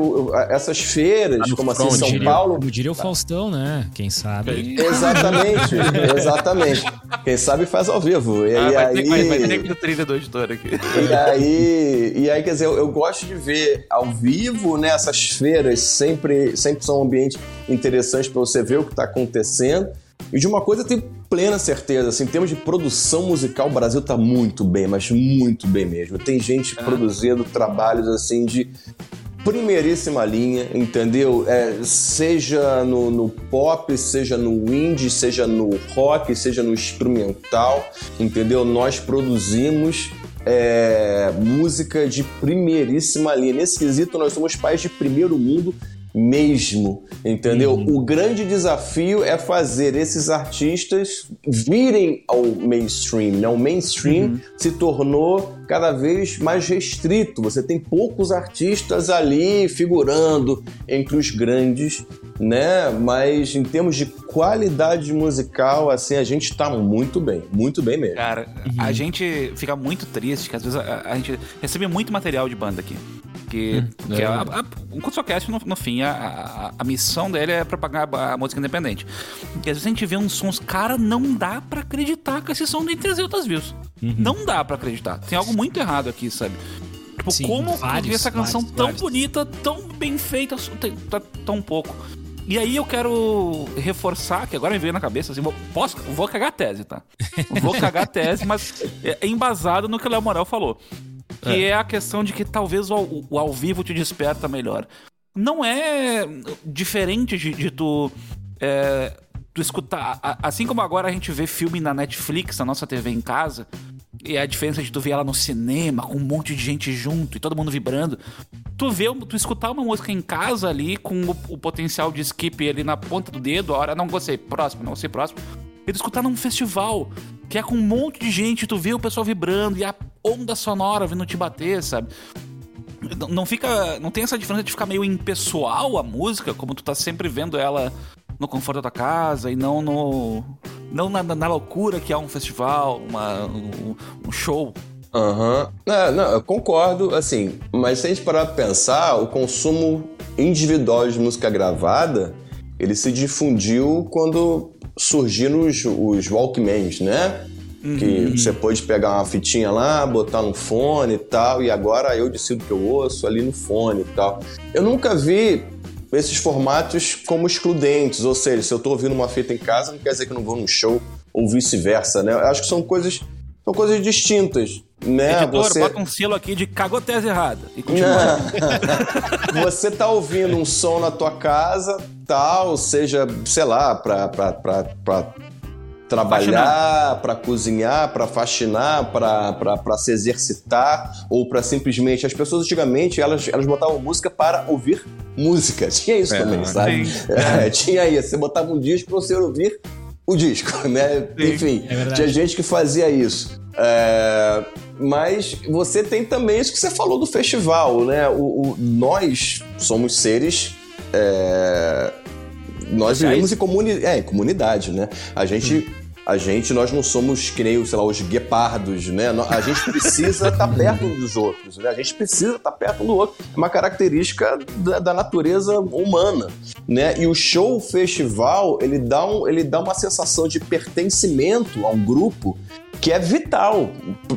[SPEAKER 5] essas feiras, como assim, São
[SPEAKER 4] diria,
[SPEAKER 5] Paulo.
[SPEAKER 4] Como diria o Faustão, né? Quem sabe.
[SPEAKER 5] Exatamente, <laughs> exatamente. Quem sabe faz ao vivo. E, ah,
[SPEAKER 2] vai,
[SPEAKER 5] aí...
[SPEAKER 2] ter, vai, vai ter que trilha do editor aqui.
[SPEAKER 5] E aí, e aí, quer dizer, eu, eu gosto de ver ao vivo, né? Essas feiras sempre, sempre são um ambiente interessante para você ver o que está acontecendo. E de uma coisa eu tenho plena certeza, assim, em termos de produção musical, o Brasil tá muito bem, mas muito bem mesmo. Tem gente ah. produzindo trabalhos assim de primeiríssima linha, entendeu? É, seja no, no, pop, seja no indie, seja no rock, seja no instrumental, entendeu? Nós produzimos é, música de primeiríssima linha. Nesse quesito, nós somos pais de primeiro mundo mesmo, entendeu? Uhum. O grande desafio é fazer esses artistas virem ao mainstream, né? O mainstream uhum. se tornou cada vez mais restrito. Você tem poucos artistas ali figurando entre os grandes, né? Mas em termos de qualidade musical, assim, a gente tá muito bem, muito bem mesmo.
[SPEAKER 2] Cara, uhum. a gente fica muito triste, que às vezes a, a gente recebe muito material de banda aqui. Que, hum, que é. a, a, o CultoCast, no, no fim, a, a, missão dele é propagar a, música independente. E às vezes a gente vê uns sons, cara, não dá para acreditar que esse som tem 300 views. Uhum. Não dá para acreditar. Tem algo muito errado aqui, sabe? Tipo, Sim, como vários, essa canção vários, tão vários. bonita, tão bem feita, tá tão pouco. E aí eu quero reforçar, que agora me veio na cabeça, assim, vou, posso, vou cagar a tese, tá? <laughs> Vou cagar a tese, mas é embasado no que o Léo Morel falou que é. é, a questão de que talvez o, o, ao vivo te desperta melhor. Não é diferente de, de tu, é, tu escutar. Assim como agora a gente vê filme na Netflix, na nossa TV em casa, e a diferença de tu ver ela no cinema, com um monte de gente junto e todo mundo vibrando. Tu vê, tu escutar uma música em casa ali, com o, o potencial de skip ali na ponta do dedo, a hora não gostei, próximo, não gostei, próximo. E tu escutar num festival, que é com um monte de gente, tu vê o pessoal vibrando e a onda sonora vindo te bater, sabe? Não fica. Não tem essa diferença de ficar meio impessoal a música, como tu tá sempre vendo ela no conforto da tua casa e não no. Não na, na loucura que é um festival, uma, um, um show.
[SPEAKER 5] Aham. Uhum. É, não, eu concordo, assim, mas se a gente parar pra pensar, o consumo individual de música gravada, ele se difundiu quando surgiram os, os Walkmans, né? Uhum. Que você pode pegar uma fitinha lá, botar no fone e tal, e agora eu decido que eu ouço ali no fone e tal. Eu nunca vi esses formatos como excludentes, ou seja, se eu estou ouvindo uma fita em casa, não quer dizer que eu não vou num show, ou vice-versa, né? Eu acho que são coisas, são coisas distintas. Né?
[SPEAKER 2] Editor, você... bota um selo aqui de cagou tese errada. E continua. <laughs>
[SPEAKER 5] você tá ouvindo um som na tua casa, tal, seja, sei lá, pra, pra, pra, pra trabalhar, para cozinhar, para faxinar, para se exercitar ou para simplesmente. As pessoas antigamente elas, elas botavam música para ouvir música. <laughs> Tinha isso é, também, sabe? É, <laughs> tinha isso. Você botava um disco para você ouvir o disco, <laughs> né? Sim, Enfim, é tinha gente que fazia isso. É, mas você tem também isso que você falou do festival, né? O, o nós somos seres. É, nós vivemos em, comuni é, comunidade, né? A gente hum. A gente, nós não somos que nem, sei lá, os guepardos, né? A gente precisa estar tá perto dos outros, né? A gente precisa estar tá perto do outro. É uma característica da, da, natureza humana, né? E o show festival, ele dá, um, ele dá uma sensação de pertencimento a um grupo que é vital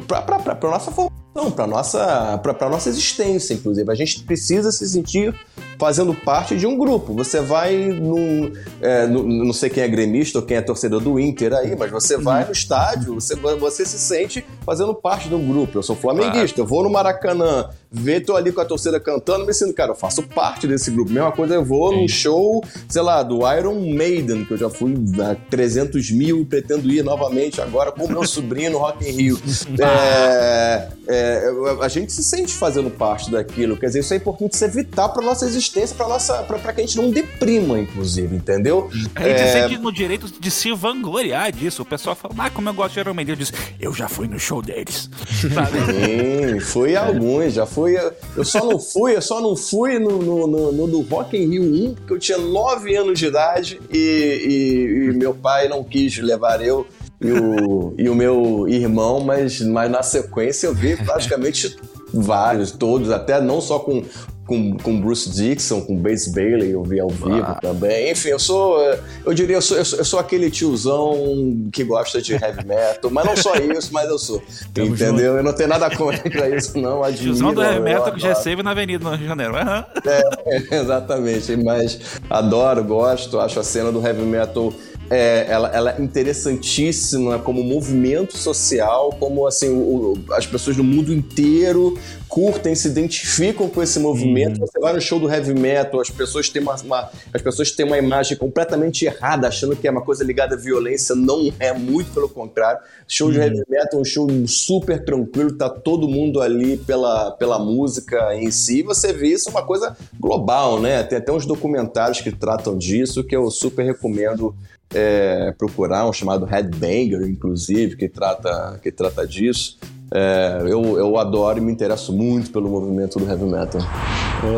[SPEAKER 5] para a nossa formação, para nossa, nossa existência, inclusive. A gente precisa se sentir fazendo parte de um grupo. Você vai no, é, no, Não sei quem é gremista ou quem é torcedor do Inter aí, mas você vai no estádio, você, você se sente fazendo parte de um grupo. Eu sou flamenguista, eu vou no Maracanã, ver, tô ali com a torcida cantando, me sinto, cara, eu faço parte desse grupo. Mesma coisa, eu vou num show, sei lá, do Iron Maiden, que eu já fui a 300 mil e pretendo ir novamente agora com meu sobrinho no Rock in Rio. <laughs> É, é, a gente se sente fazendo parte daquilo, quer dizer, isso é importante se evitar para nossa existência, para nossa, para que a gente não deprima, inclusive, entendeu?
[SPEAKER 2] A gente
[SPEAKER 5] é...
[SPEAKER 2] se sente no direito de se vangloriar disso. O pessoal fala, ah, como eu gosto de Iron Maiden, eu disse, eu já fui no show deles.
[SPEAKER 5] Sim, fui alguns, já fui fui. Eu só não fui, eu só não fui no, no, no, no do Rock in Rio 1, porque eu tinha 9 anos de idade e, e, e meu pai não quis levar eu e o, e o meu irmão, mas, mas na sequência eu vi praticamente vários, todos, até não só com com, com Bruce Dixon, com Bass Bailey, eu vi ao vivo ah. também. Enfim, eu sou, eu diria, eu sou, eu sou, eu sou, aquele tiozão que gosta de heavy metal, mas não só <laughs> isso, mas eu sou. Tamo entendeu? Junto. Eu não tenho nada contra <laughs> isso, não. Admiro,
[SPEAKER 2] tiozão do heavy metal que já recebe na Avenida no Rio de Janeiro. Uhum.
[SPEAKER 5] É, <laughs> exatamente, mas adoro, gosto, acho a cena do heavy metal é, ela, ela, é interessantíssima como movimento social, como assim o, as pessoas no mundo inteiro curtem, se identificam com esse movimento. Hum. Você vai no show do heavy metal, as pessoas têm uma, uma, as pessoas têm uma imagem completamente errada, achando que é uma coisa ligada à violência. Não é, muito pelo contrário. Show hum. de heavy metal é um show super tranquilo, tá todo mundo ali pela, pela música em si. Você vê isso é uma coisa global, né? Tem até uns documentários que tratam disso que eu super recomendo é, procurar um chamado Headbanger, inclusive, que trata, que trata disso. É, eu, eu adoro e me interesso muito pelo movimento do heavy metal.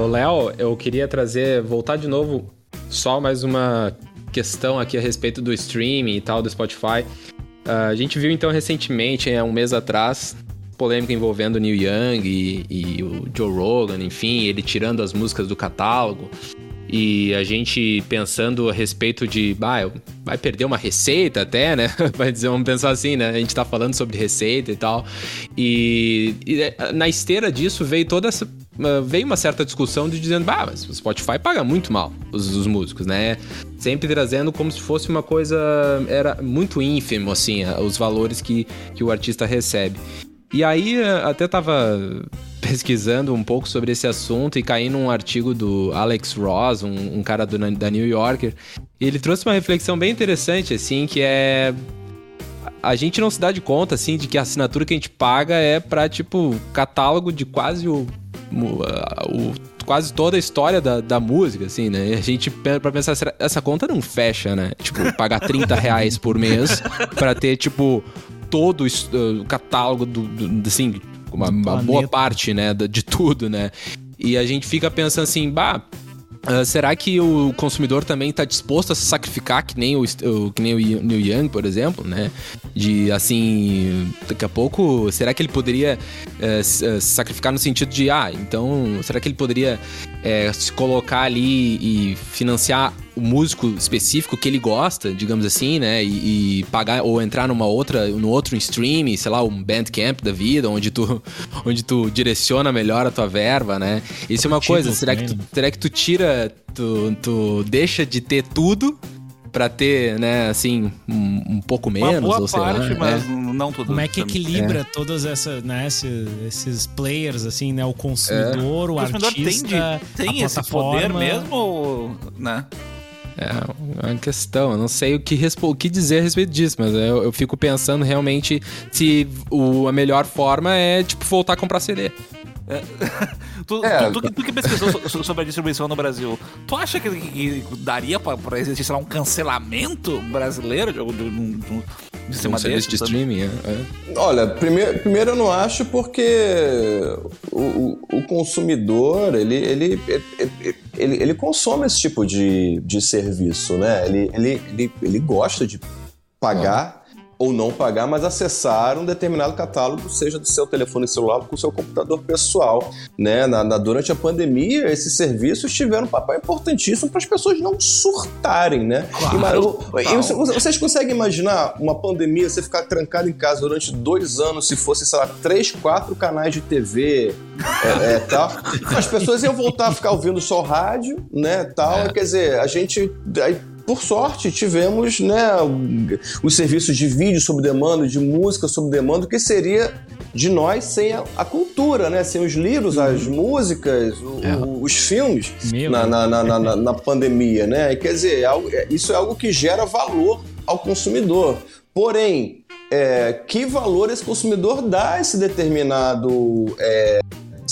[SPEAKER 3] Léo, eu queria trazer, voltar de novo, só mais uma questão aqui a respeito do streaming e tal, do Spotify. Uh, a gente viu então recentemente, um mês atrás, polêmica envolvendo o Neil Young e, e, o Joe Rogan, enfim, ele tirando as músicas do catálogo. E a gente pensando a respeito de, ah, vai perder uma receita até, né? <laughs> Vai dizer, vamos pensar assim, né? A gente tá falando sobre receita e tal. E, e é, na esteira disso veio toda essa veio uma certa discussão de dizendo, ah, mas o Spotify paga muito mal os, os, músicos, né? Sempre trazendo como se fosse uma coisa era muito ínfimo assim, os valores que, que o artista recebe. E aí até tava pesquisando um pouco sobre esse assunto e caí num artigo do Alex Ross, um, um cara do, da New Yorker. E ele trouxe uma reflexão bem interessante, assim, que é a gente não se dá de conta, assim, de que a assinatura que a gente paga é pra, tipo, catálogo de quase o, o, quase toda a história da, da música, assim, né? E a gente, pra pensar, essa conta não fecha, né? Tipo, pagar 30 <laughs> reais por mês pra ter, tipo, todo o catálogo do, do assim, uma, uma boa parte, né, de tudo, né? E a gente fica pensando assim, bah, Uh, será que o consumidor também está disposto a se sacrificar, que nem o, que nem o Neil Young, por exemplo, né? De assim, daqui a pouco, será que ele poderia uh, se sacrificar no sentido de, ah, então, será que ele poderia uh, se colocar ali e financiar o músico específico que ele gosta, digamos assim, né? E, e, pagar ou entrar numa outra, no outro stream, sei lá, um Bandcamp da vida, onde tu, <laughs> onde tu direciona melhor a tua verba, né? Isso é uma coisa. Será que, tu, será que tu tira, tu, tu deixa de ter tudo para ter, né, assim, um, um pouco menos,
[SPEAKER 2] Uma boa
[SPEAKER 3] ou sei
[SPEAKER 2] parte,
[SPEAKER 3] lá,
[SPEAKER 2] mas
[SPEAKER 3] né?
[SPEAKER 2] não tudo.
[SPEAKER 4] Como é que equilibra é. todas essas, né, esses, esses, players, assim, né, o consumidor, é. o, o consumidor
[SPEAKER 2] artista, tem, tem esse poder mesmo, né?
[SPEAKER 3] É uma questão, eu não sei o que, o que dizer a respeito disso, mas eu, eu fico pensando realmente se o, a melhor forma é, tipo, voltar a comprar CD.
[SPEAKER 2] É. <laughs> tu, é. Tu, tu, tu, que pesquisou sobre a distribuição no Brasil, tu acha que, que daria pra, pra existir, sei lá, um cancelamento brasileiro de, de, de,
[SPEAKER 3] de cima desse? De streaming, é, é.
[SPEAKER 5] Olha, primeiro, primeiro eu não acho porque o, o, o consumidor, ele, ele, ele, ele, ele consome esse tipo de, de serviço, né? Ele, ele, ele, ele gosta de pagar ou não pagar, mas acessar um determinado catálogo, seja do seu telefone celular ou com o seu computador pessoal. Né? Na, na, durante a pandemia, esses serviços tiveram um papel importantíssimo para as pessoas não surtarem. Né?
[SPEAKER 2] Claro,
[SPEAKER 5] e, vocês conseguem imaginar uma pandemia, você ficar trancado em casa durante dois anos, se fosse, sei lá, três, quatro canais de TV, é, é, tal. As pessoas iam voltar a ficar ouvindo só rádio, né, tal. É. Quer dizer, a gente... Aí, por sorte, tivemos né, os serviços de vídeo sob demanda, de música sob demanda, o que seria de nós sem a, a, cultura, né? Sem os livros, as músicas, o, é. o, os filmes na, na, na, na, pandemia, né? Quer dizer, é é, isso é algo que gera valor ao consumidor. Porém, é, que valor esse consumidor dá a esse determinado é,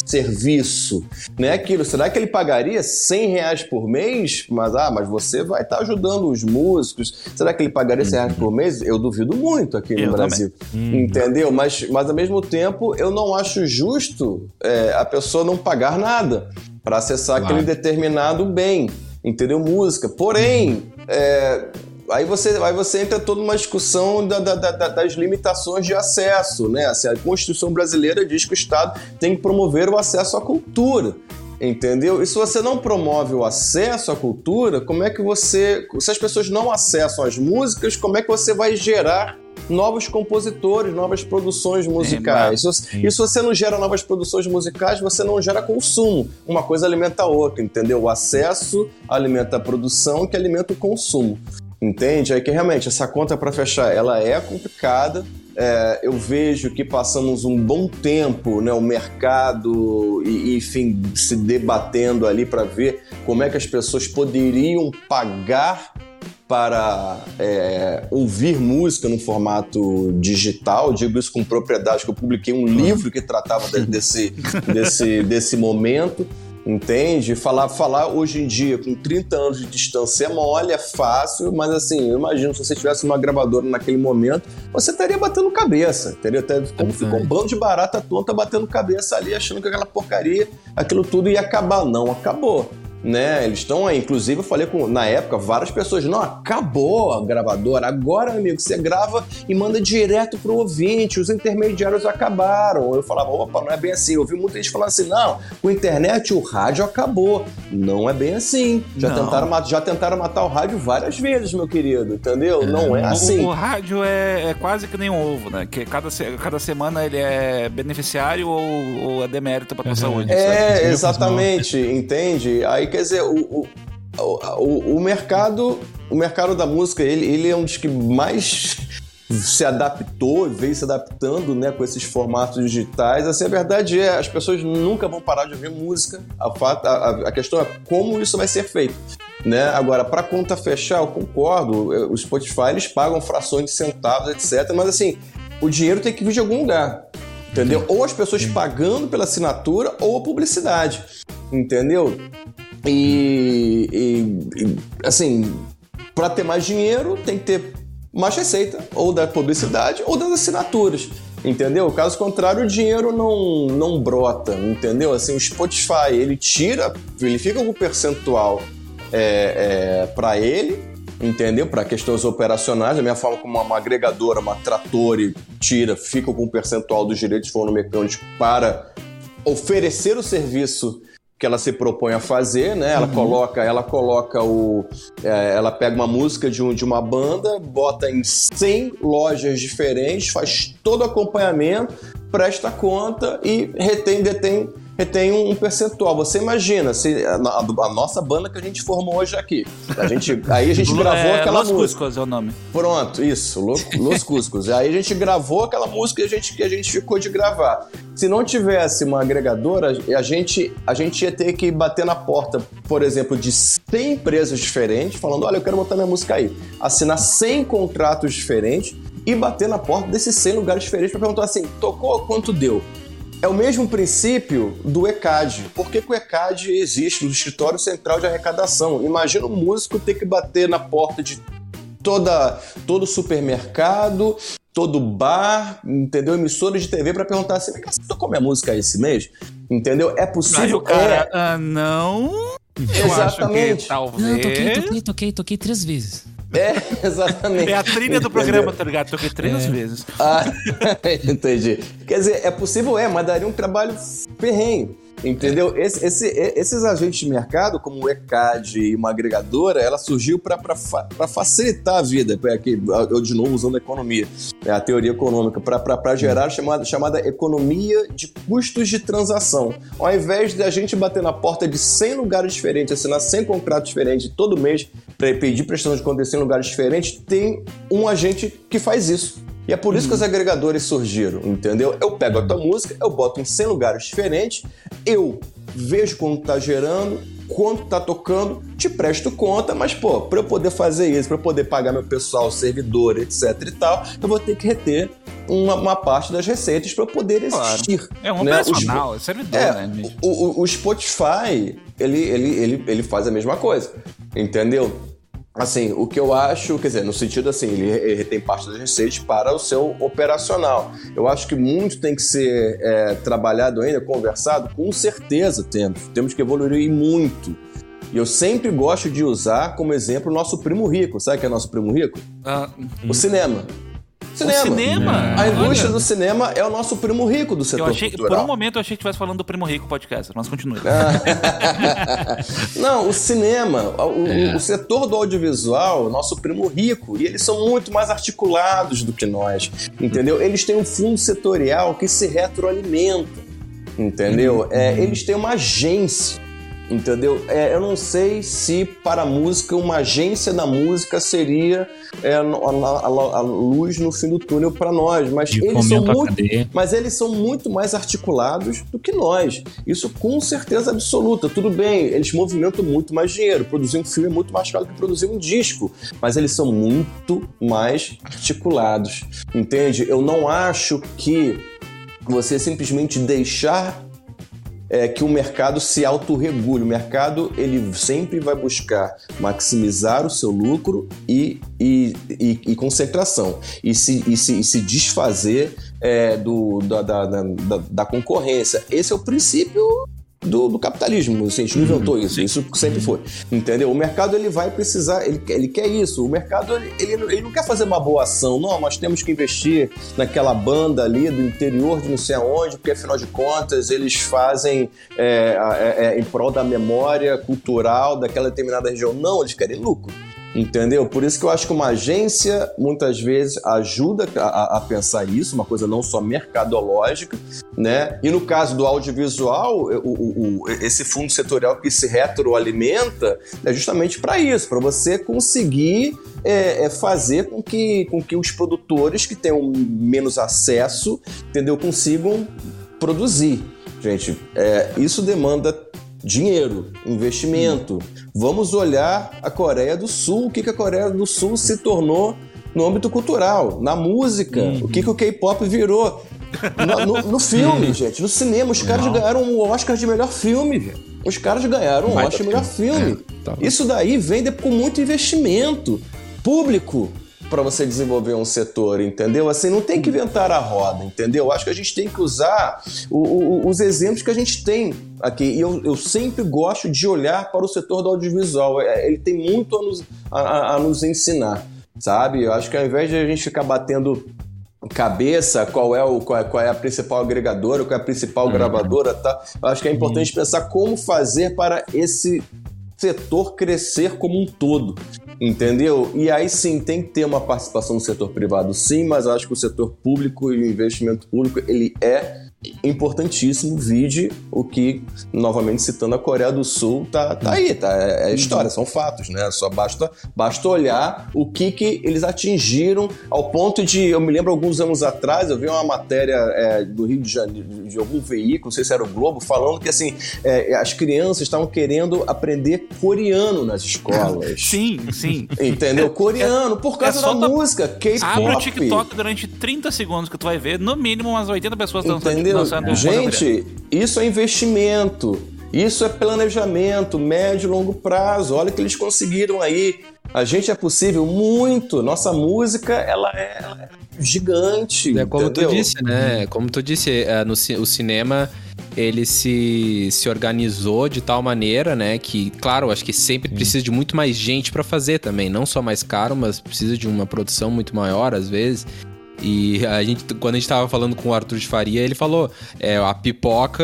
[SPEAKER 5] serviço, né? Aquilo, será que ele pagaria 100 reais por mês? Mas, ah, mas você vai estar tá ajudando os músicos. Será que ele pagaria 100 reais por mês? Eu duvido muito aqui eu no Brasil. Hum. Entendeu? Mas, mas, ao mesmo tempo, eu não acho justo é, a pessoa não pagar nada para acessar claro. aquele determinado bem. Entendeu? Música. Porém, é, aí você, aí você entra toda uma discussão da, da, da, das limitações de acesso, né? Assim, a Constituição brasileira diz que o Estado tem que promover o acesso à cultura. Entendeu? E se você não promove o acesso à cultura, como é que você. Se as pessoas não acessam as músicas, como é que você vai gerar novos compositores, novas produções musicais. É, e se você não gera novas produções musicais, você não gera consumo. Uma coisa alimenta a outra, entendeu? O acesso alimenta a produção, que alimenta o consumo. Entende? É que realmente essa conta para fechar ela é complicada. É, eu vejo que passamos um bom tempo, né, o mercado e, enfim, se debatendo ali para ver como é que as pessoas poderiam pagar para é, ouvir música no formato digital. Digo isso com propriedade, que eu publiquei um livro que tratava desse, <laughs> desse, desse momento. Entende? Falar, falar hoje em dia, com 30 anos de distância, é mole, é fácil, mas assim, eu imagino se você tivesse uma gravadora naquele momento, você estaria batendo cabeça. Teria até como ficou um bando de barata tonta batendo cabeça ali, achando que aquela porcaria, aquilo tudo ia acabar. Não, acabou né? Eles estão aí. Inclusive, eu falei com, na época, várias pessoas, não, acabou a gravadora. Agora, amigo, você grava e manda direto pro ouvinte. Os intermediários acabaram. Eu falava, opa, não é bem assim. Eu ouvi muita gente falando assim, não, com a internet o rádio acabou. Não é bem assim. Já, tentaram, já tentaram matar o rádio várias vezes, meu querido, entendeu? É, não é assim.
[SPEAKER 2] O, o rádio é, é, quase que nem um ovo, né? Que cada, cada semana ele é beneficiário ou, ou é demérito pra tua uhum. saúde.
[SPEAKER 5] É, exatamente, entende? Aí quer dizer, o, o, o, o, mercado, o mercado da música, ele, ele é um dos que mais se adaptou, veio se adaptando né, com esses formatos digitais. Assim, a verdade é, as pessoas nunca vão parar de ouvir música. A, a, a questão é como isso vai ser feito. Né? Agora, para conta fechar, eu concordo. É, os Spotify eles pagam frações de centavos, etc. Mas assim, o dinheiro tem que vir de algum lugar. Entendeu? Ou as pessoas pagando pela assinatura ou a publicidade. Entendeu? E, e, e assim, para ter mais dinheiro, tem que ter mais receita, ou da publicidade, ou das assinaturas. Entendeu? Caso contrário, o dinheiro não, não brota, entendeu? Assim, o Spotify, ele tira, ele fica com um percentual é, é, para ele, entendeu? Para questões operacionais, da minha forma como uma agregadora, uma tratore, tira, fica com um percentual dos direitos fonomecânicos para oferecer o serviço que ela se propõe a fazer, né? Ela uhum. coloca, ela coloca o, é, ela pega uma música de, um, de uma banda, bota em 100 lojas diferentes, faz todo o acompanhamento, presta conta e retém, detém retém um percentual. Você imagina, se a, a, a, nossa banda que a gente formou hoje aqui. A gente, aí a gente gravou é, aquela
[SPEAKER 2] Los música. Cuscos é o nome.
[SPEAKER 5] Pronto, isso, Los, Los Cuscos. aí a gente gravou aquela música e a gente, que a gente ficou de gravar. Se não tivesse uma agregadora, a gente, a gente ia ter que bater na porta, por exemplo, de 100 empresas diferentes, falando: olha, eu quero botar minha música aí. Assinar 100 contratos diferentes e bater na porta desses 100 lugares diferentes para perguntar assim: tocou quanto deu? É o mesmo princípio do ECAD. Por que, que o ECAD existe, o Escritório Central de Arrecadação? Imagina o músico ter que bater na porta de toda, todo supermercado, todo bar, entendeu? Emissora de TV para perguntar assim: você tocou minha música esse mês? Entendeu? É possível.
[SPEAKER 2] O cara, é... ah, não.
[SPEAKER 5] Exatamente.
[SPEAKER 2] talvez...
[SPEAKER 4] Não, toquei, toquei, toquei, toquei três vezes.
[SPEAKER 5] É, <laughs> exatamente.
[SPEAKER 2] É a trilha do programa, tá ligado? Toquei três vezes.
[SPEAKER 5] Ah, <laughs> entendi. Quer dizer, é possível, é, mas daria um trabalho ferrenho. Entendeu? Esse- esse- esses agentes de mercado, como o ECAD e uma agregadora, ela surgiu para facilitar a vida. Que, eu, de novo, usando a economia, é a teoria econômica, para gerar chamada, chamada economia de custos de transação. Ao invés de a gente bater na porta de 100 lugares diferentes, assinar 100 contratos diferentes todo mês, para pedir prestação de conta em 100 lugares diferentes, tem um agente que faz isso. E é por isso que os agregadores surgiram, entendeu? Eu pego a tua música, eu boto em 100 lugares diferentes, eu vejo quanto tá gerando, quanto tá tocando, te presto conta, mas, pô, pra eu poder fazer isso, pra eu poder pagar meu pessoal, servidor, etc e tal, eu vou ter que reter uma, uma parte das receitas pra eu poder existir.
[SPEAKER 2] É um
[SPEAKER 5] né?
[SPEAKER 2] Operacional, é servidor,
[SPEAKER 5] é,
[SPEAKER 2] né?
[SPEAKER 5] o, o- o Spotify, ele, ele, ele, ele faz a mesma coisa, entendeu? Assim, o que eu acho, quer dizer, no sentido assim, ele, ele tem parte das receitas para o seu operacional. Eu acho que muito tem que ser é, trabalhado ainda, conversado, com certeza temos. Temos que evoluir muito. E eu sempre gosto de usar como exemplo o nosso primo rico. Sabe o que é nosso primo rico?
[SPEAKER 2] Ah,
[SPEAKER 5] O cinema. Cinema.
[SPEAKER 2] O cinema?
[SPEAKER 5] A indústria
[SPEAKER 2] Olha.
[SPEAKER 5] do cinema é o nosso primo rico do setor
[SPEAKER 2] Eu achei, por
[SPEAKER 5] cultural.
[SPEAKER 2] um momento eu achei que estivesse falando do Primo Rico podcast, mas continue. <laughs>
[SPEAKER 5] Não, o cinema, o, o setor do audiovisual, nosso primo rico, e eles são muito mais articulados do que nós, entendeu? Eles têm um fundo setorial que se retroalimenta, entendeu? É, eles têm uma agência, entendeu? É, eu não sei se para a música, uma agência da música seria é, a, a- a- luz no fim do túnel para nós, mas
[SPEAKER 4] De
[SPEAKER 5] eles são muito mas eles são muito mais articulados do que nós. Isso com certeza absoluta. Tudo bem, eles movimentam muito mais dinheiro. Produzir um filme é muito mais caro que produzir um disco. Mas eles são muito mais articulados. Entende? Eu não acho que você simplesmente deixar é, que o mercado se autorregule. O mercado ele sempre vai buscar maximizar o seu lucro e, e, e- e concentração e se, e se, e se desfazer é, do, da, da, da, da- concorrência. Esse é o princípio do, do capitalismo. A gente não inventou isso, isso sempre foi. Entendeu? O mercado ele vai precisar, ele, ele quer isso. O mercado ele, ele, não- ele não quer fazer uma boa ação, não. Nós temos que investir naquela banda ali do interior de não sei aonde, porque afinal de contas eles fazem é, é, é, em prol da memória cultural daquela determinada região. Não, eles querem lucro. Entendeu? Por isso que eu acho que uma agência muitas vezes ajuda a, a- pensar isso, uma coisa não só mercadológica, né? E no caso do audiovisual, o- o- esse fundo setorial que se retroalimenta é justamente para isso, para você conseguir é, é, fazer com que, com que os produtores que tenham menos acesso, entendeu, consigam produzir. Gente, é, isso demanda dinheiro, investimento. Vamos olhar a Coreia do Sul, o que, que a Coreia do Sul se tornou no âmbito cultural, na música, o que, que o K-pop virou. No, no- no <laughs> filme, gente, no cinema, os caras ganharam o Oscar de melhor filme, gente. Os caras ganharam o
[SPEAKER 3] Baita
[SPEAKER 5] Oscar de melhor filme.
[SPEAKER 3] É, tá.
[SPEAKER 5] Isso daí vem de- com muito investimento público para você desenvolver um setor, entendeu? Assim, não tem que inventar a roda, entendeu? Acho que a gente tem que usar o- o- os exemplos que a gente tem aqui. E eu, eu sempre gosto de olhar para o setor do audiovisual. É, Ele tem muito a nos, a- a- nos ensinar, sabe? Eu acho que ao invés de a gente ficar batendo cabeça, qual é, o, qual, é, qual é a principal agregadora, qual é a principal gravadora, tá? Eu acho que é importante pensar como fazer para esse setor crescer como um todo. Entendeu? E aí sim tem que ter uma participação do setor privado, sim, mas acho que o setor público e o investimento público ele é importantíssimo. Vide o que, novamente citando a Coreia do Sul, tá, tá aí, tá? É, é história, são fatos, né? Só basta, basta olhar o que, que eles atingiram ao ponto de. Eu me lembro alguns anos atrás, eu vi uma matéria é, do Rio de Janeiro, de algum veículo, não sei se era o Globo, falando que assim, é, as crianças estavam querendo aprender coreano nas escolas. <laughs>
[SPEAKER 2] Sim, sim.
[SPEAKER 5] Entendeu? Coreano, por causa
[SPEAKER 2] é só
[SPEAKER 5] da música, K-pop.
[SPEAKER 2] Abre o TikTok durante 30 segundos que tu vai ver, no mínimo umas 80 pessoas dançando.
[SPEAKER 5] Entendeu?
[SPEAKER 2] Dançando coisa
[SPEAKER 5] Gente, isso é investimento. Isso é planejamento, médio e longo prazo. Olha o que eles conseguiram aí. A gente é possível muito. Nossa música, ela é, ela é gigante.
[SPEAKER 3] É como
[SPEAKER 5] entendeu?
[SPEAKER 3] tu disse, né? Como tu disse, é, no, o cinema ele se, se organizou de tal maneira, né, que, claro, acho que sempre precisa de muito mais gente pra fazer também, não só mais caro, mas precisa de uma produção muito maior às vezes. E a gente, quando a gente tava falando com o Arthur de Faria, ele falou: é, a pipoca,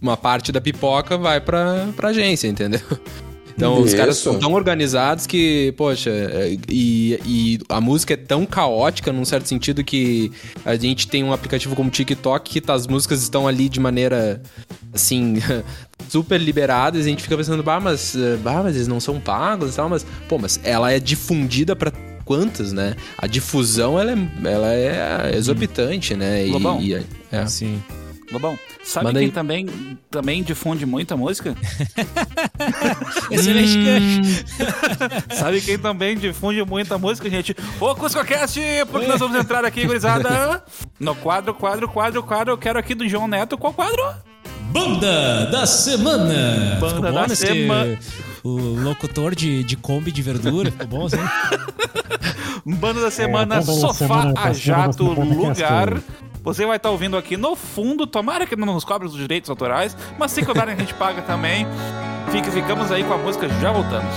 [SPEAKER 3] uma parte da pipoca vai pra, pra agência, entendeu? <laughs> Então os
[SPEAKER 5] Isso.
[SPEAKER 3] caras são tão organizados que, poxa, é, e, e a música é tão caótica num certo sentido que a gente tem um aplicativo como TikTok que tá- as músicas estão ali de maneira assim. <laughs> Super liberadas, e a gente fica pensando, bah, mas, eh, bah, mas eles não são pagos e tal, mas, pô, mas ela é difundida pra quantas, né? A difusão, ela é, ela é exorbitante, né? E,
[SPEAKER 2] Lobão.
[SPEAKER 3] e- é.
[SPEAKER 4] Sim.
[SPEAKER 2] Lobão, sabe
[SPEAKER 3] Manda
[SPEAKER 2] quem
[SPEAKER 3] aí.
[SPEAKER 2] também, também difunde muita música? <laughs>
[SPEAKER 4] Excelente
[SPEAKER 3] Hum.
[SPEAKER 4] gancho.
[SPEAKER 2] Sabe quem também difunde muita música, gente? O CuscoCast, porque nós vamos entrar aqui, gurizada, no quadro, quadro, quadro, quadro. Eu quero aqui do João Neto. Qual quadro?
[SPEAKER 4] Banda da semana.
[SPEAKER 2] Banda
[SPEAKER 4] ficou
[SPEAKER 2] da semana.
[SPEAKER 4] O locutor de, de Kombi de verdura. Ficou bom, assim? <laughs>
[SPEAKER 2] Banda da semana,
[SPEAKER 1] banda da
[SPEAKER 2] Sofá
[SPEAKER 1] semana,
[SPEAKER 2] a
[SPEAKER 1] tá
[SPEAKER 2] Jato
[SPEAKER 1] chegando no podcast.
[SPEAKER 2] Lugar. Você vai estar ouvindo aqui no fundo. Tomara que não nos cobre os direitos autorais, mas se cobrarem a gente paga também. Fique, ficamos aí com a música, já voltamos.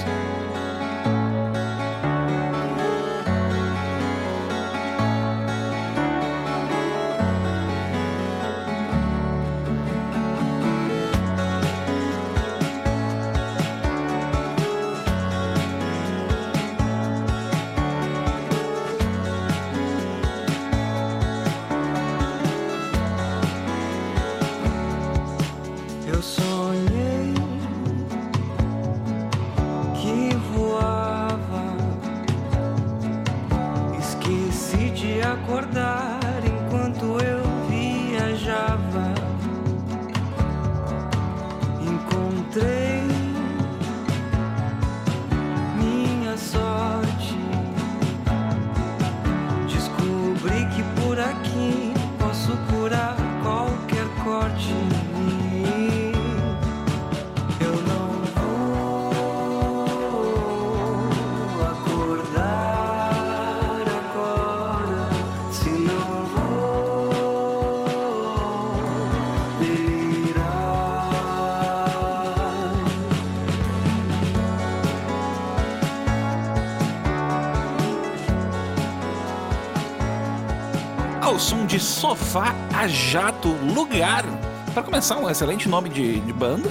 [SPEAKER 6] De
[SPEAKER 2] Sofá a Jato Lugar. Para começar, um excelente nome de, de banda.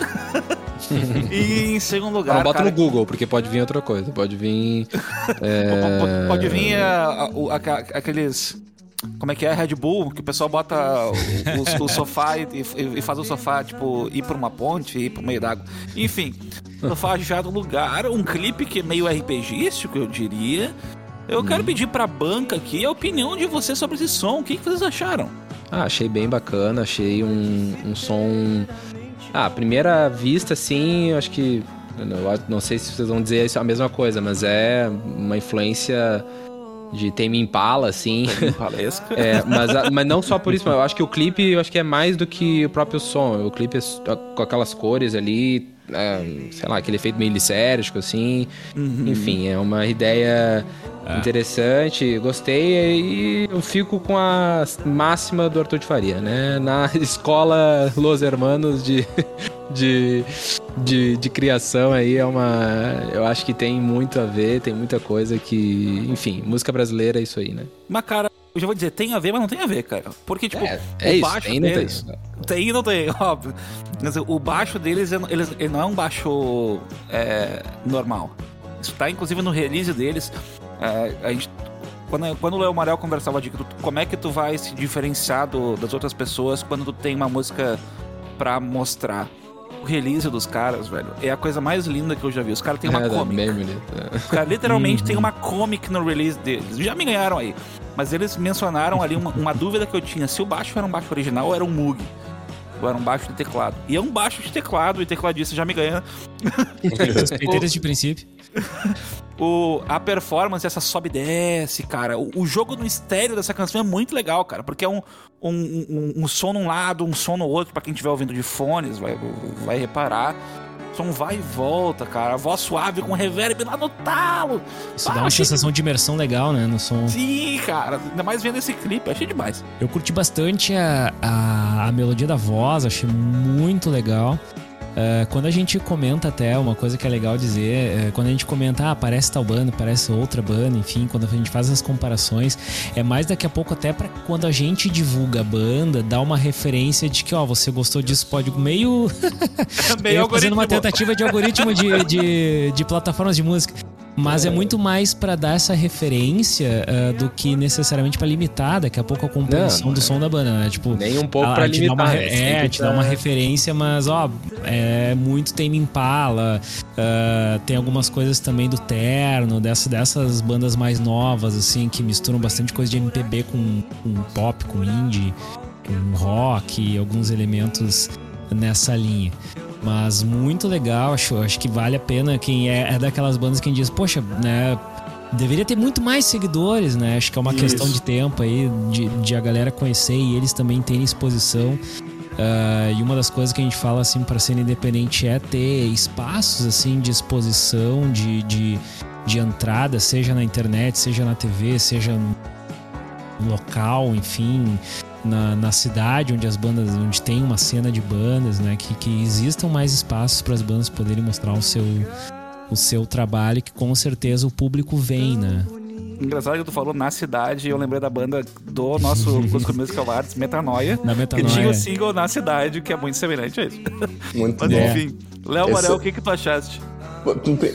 [SPEAKER 2] <laughs> e em segundo lugar,
[SPEAKER 3] Não, bota
[SPEAKER 2] cara,
[SPEAKER 3] no Google, porque pode vir outra coisa. Pode vir. é,
[SPEAKER 2] Pode- vir a- a- aca- aqueles. Como é que é? Red Bull, que o pessoal bota o, o- o sofá e, e- e faz o sofá, tipo, ir pra uma ponte, ir pro meio d'água. Enfim, sofá já do lugar, um clipe que é meio RPGístico, eu diria. Eu quero pedir pra banca aqui a opinião de vocês sobre esse som. O que, que vocês acharam?
[SPEAKER 3] Ah, achei bem bacana, achei um, um som. Ah, à primeira vista, assim, eu acho que. Não, sei se vocês vão dizer isso a mesma coisa, mas é uma influência de Tame Impala, assim. <laughs>
[SPEAKER 2] Palesca.
[SPEAKER 3] É, mas, a- mas não só por isso, eu acho que o clipe eu acho que é mais do que o próprio som. O clipe é com aquelas cores ali, é, sei lá, aquele efeito meio licérgico, assim. Enfim, é uma ideia interessante, gostei e eu fico com a máxima do Arthur de Faria, né? Na <laughs> escola Los Hermanos de, <laughs> de, de, de criação aí é uma. Eu acho que tem muito a ver, tem muita coisa que. Enfim, música brasileira é isso aí, né?
[SPEAKER 2] Mas, cara, eu já vou dizer, tem a ver, mas não tem a ver, cara. Porque, tipo,
[SPEAKER 3] É, é
[SPEAKER 2] o
[SPEAKER 3] isso,
[SPEAKER 2] baixo
[SPEAKER 3] tem e não tem.
[SPEAKER 2] deles... Tem e não tem, <laughs> óbvio. Mas o baixo deles, ele, ele- ele não é um baixo é, normal. Isso tá, inclusive, no release deles. É, a gente... Quando, quando o Léo Marel conversava de como é que tu vai se diferenciar do- das outras pessoas quando tu tem uma música pra mostrar. O release dos caras, velho, é a coisa mais linda que eu já vi. Os caras têm uma
[SPEAKER 3] É,
[SPEAKER 2] comic.
[SPEAKER 3] bem é.
[SPEAKER 2] Os caras literalmente tem uma comic no release deles. Já me ganharam aí. Mas eles mencionaram ali uma, uma dúvida que eu tinha: se o baixo era um baixo original ou era um Moog. Ou era um baixo de teclado. E é um baixo de teclado, e tecladista já me ganha.
[SPEAKER 4] Suspeitei <laughs> desde o princípio. <laughs>
[SPEAKER 2] O, a performance, essa sobe e desce, cara. O, o jogo no estéreo dessa canção é muito legal, cara. Porque é um, um, um, um som num lado, um som no outro. Pra quem estiver ouvindo de fones, vai, vai reparar. Som vai e volta, cara. A voz suave com reverb lá no talo.
[SPEAKER 4] Isso
[SPEAKER 2] Ah,
[SPEAKER 4] dá uma
[SPEAKER 2] achei-
[SPEAKER 4] sensação de imersão legal, né? No som.
[SPEAKER 2] Sim, cara. Ainda mais vendo esse clipe. Achei demais.
[SPEAKER 4] Eu curti bastante a, a a, a melodia da voz, achei muito legal. É, quando a gente comenta até, uma coisa que é legal dizer, é, quando a gente comenta, ah, parece tal banda, parece outra banda, enfim, quando a gente faz as comparações, é mais daqui a pouco até pra quando a gente divulga a banda, dá uma referência de que, ó, você gostou disso, pode meio... <laughs>
[SPEAKER 2] Meio <laughs>
[SPEAKER 4] Eu fazendo uma tentativa de algoritmo de, de, de plataformas de música. Mas é, muito mais pra dar essa referência ah, do que necessariamente pra limitar daqui a pouco a composição
[SPEAKER 3] Não,
[SPEAKER 4] do som da banda, né? Tipo,
[SPEAKER 3] Nem um pouco
[SPEAKER 4] uma
[SPEAKER 3] limitar.
[SPEAKER 4] re-
[SPEAKER 3] né?
[SPEAKER 4] É,
[SPEAKER 3] Sempre
[SPEAKER 4] te dá uma referência, mas ó, é muito Tame Impala, ah, tem algumas coisas também do Terno, dessa, dessas bandas mais novas, assim, que misturam bastante coisa de MPB com, com pop, com indie, com rock e alguns elementos nessa linha. Mas muito legal, acho, acho que vale a pena quem é, é daquelas bandas que diz, poxa, né? Deveria ter muito mais seguidores, né? Acho que é uma questão de tempo aí, de, de a galera conhecer e eles também terem exposição. Ah, e uma das coisas que a gente fala assim para ser independente é ter espaços assim de exposição, de, de, de entrada, seja na internet, seja na TV, seja no local, enfim, na, na cidade onde as bandas, onde tem uma cena de bandas, né? Que, que existam mais espaços para as bandas poderem mostrar o seu, o seu trabalho, que com certeza o público vem, né?
[SPEAKER 2] Engraçado que tu falou na cidade, eu lembrei da banda do nosso Cusco Musical Arts, Metanoia.
[SPEAKER 4] Na
[SPEAKER 2] Que
[SPEAKER 4] Metanoia.
[SPEAKER 2] tinha o single na cidade, que é muito semelhante a isso.
[SPEAKER 5] Muito
[SPEAKER 2] Mas
[SPEAKER 5] bom.
[SPEAKER 2] enfim. Léo
[SPEAKER 5] Esse-
[SPEAKER 2] Morel, o que, que tu achaste?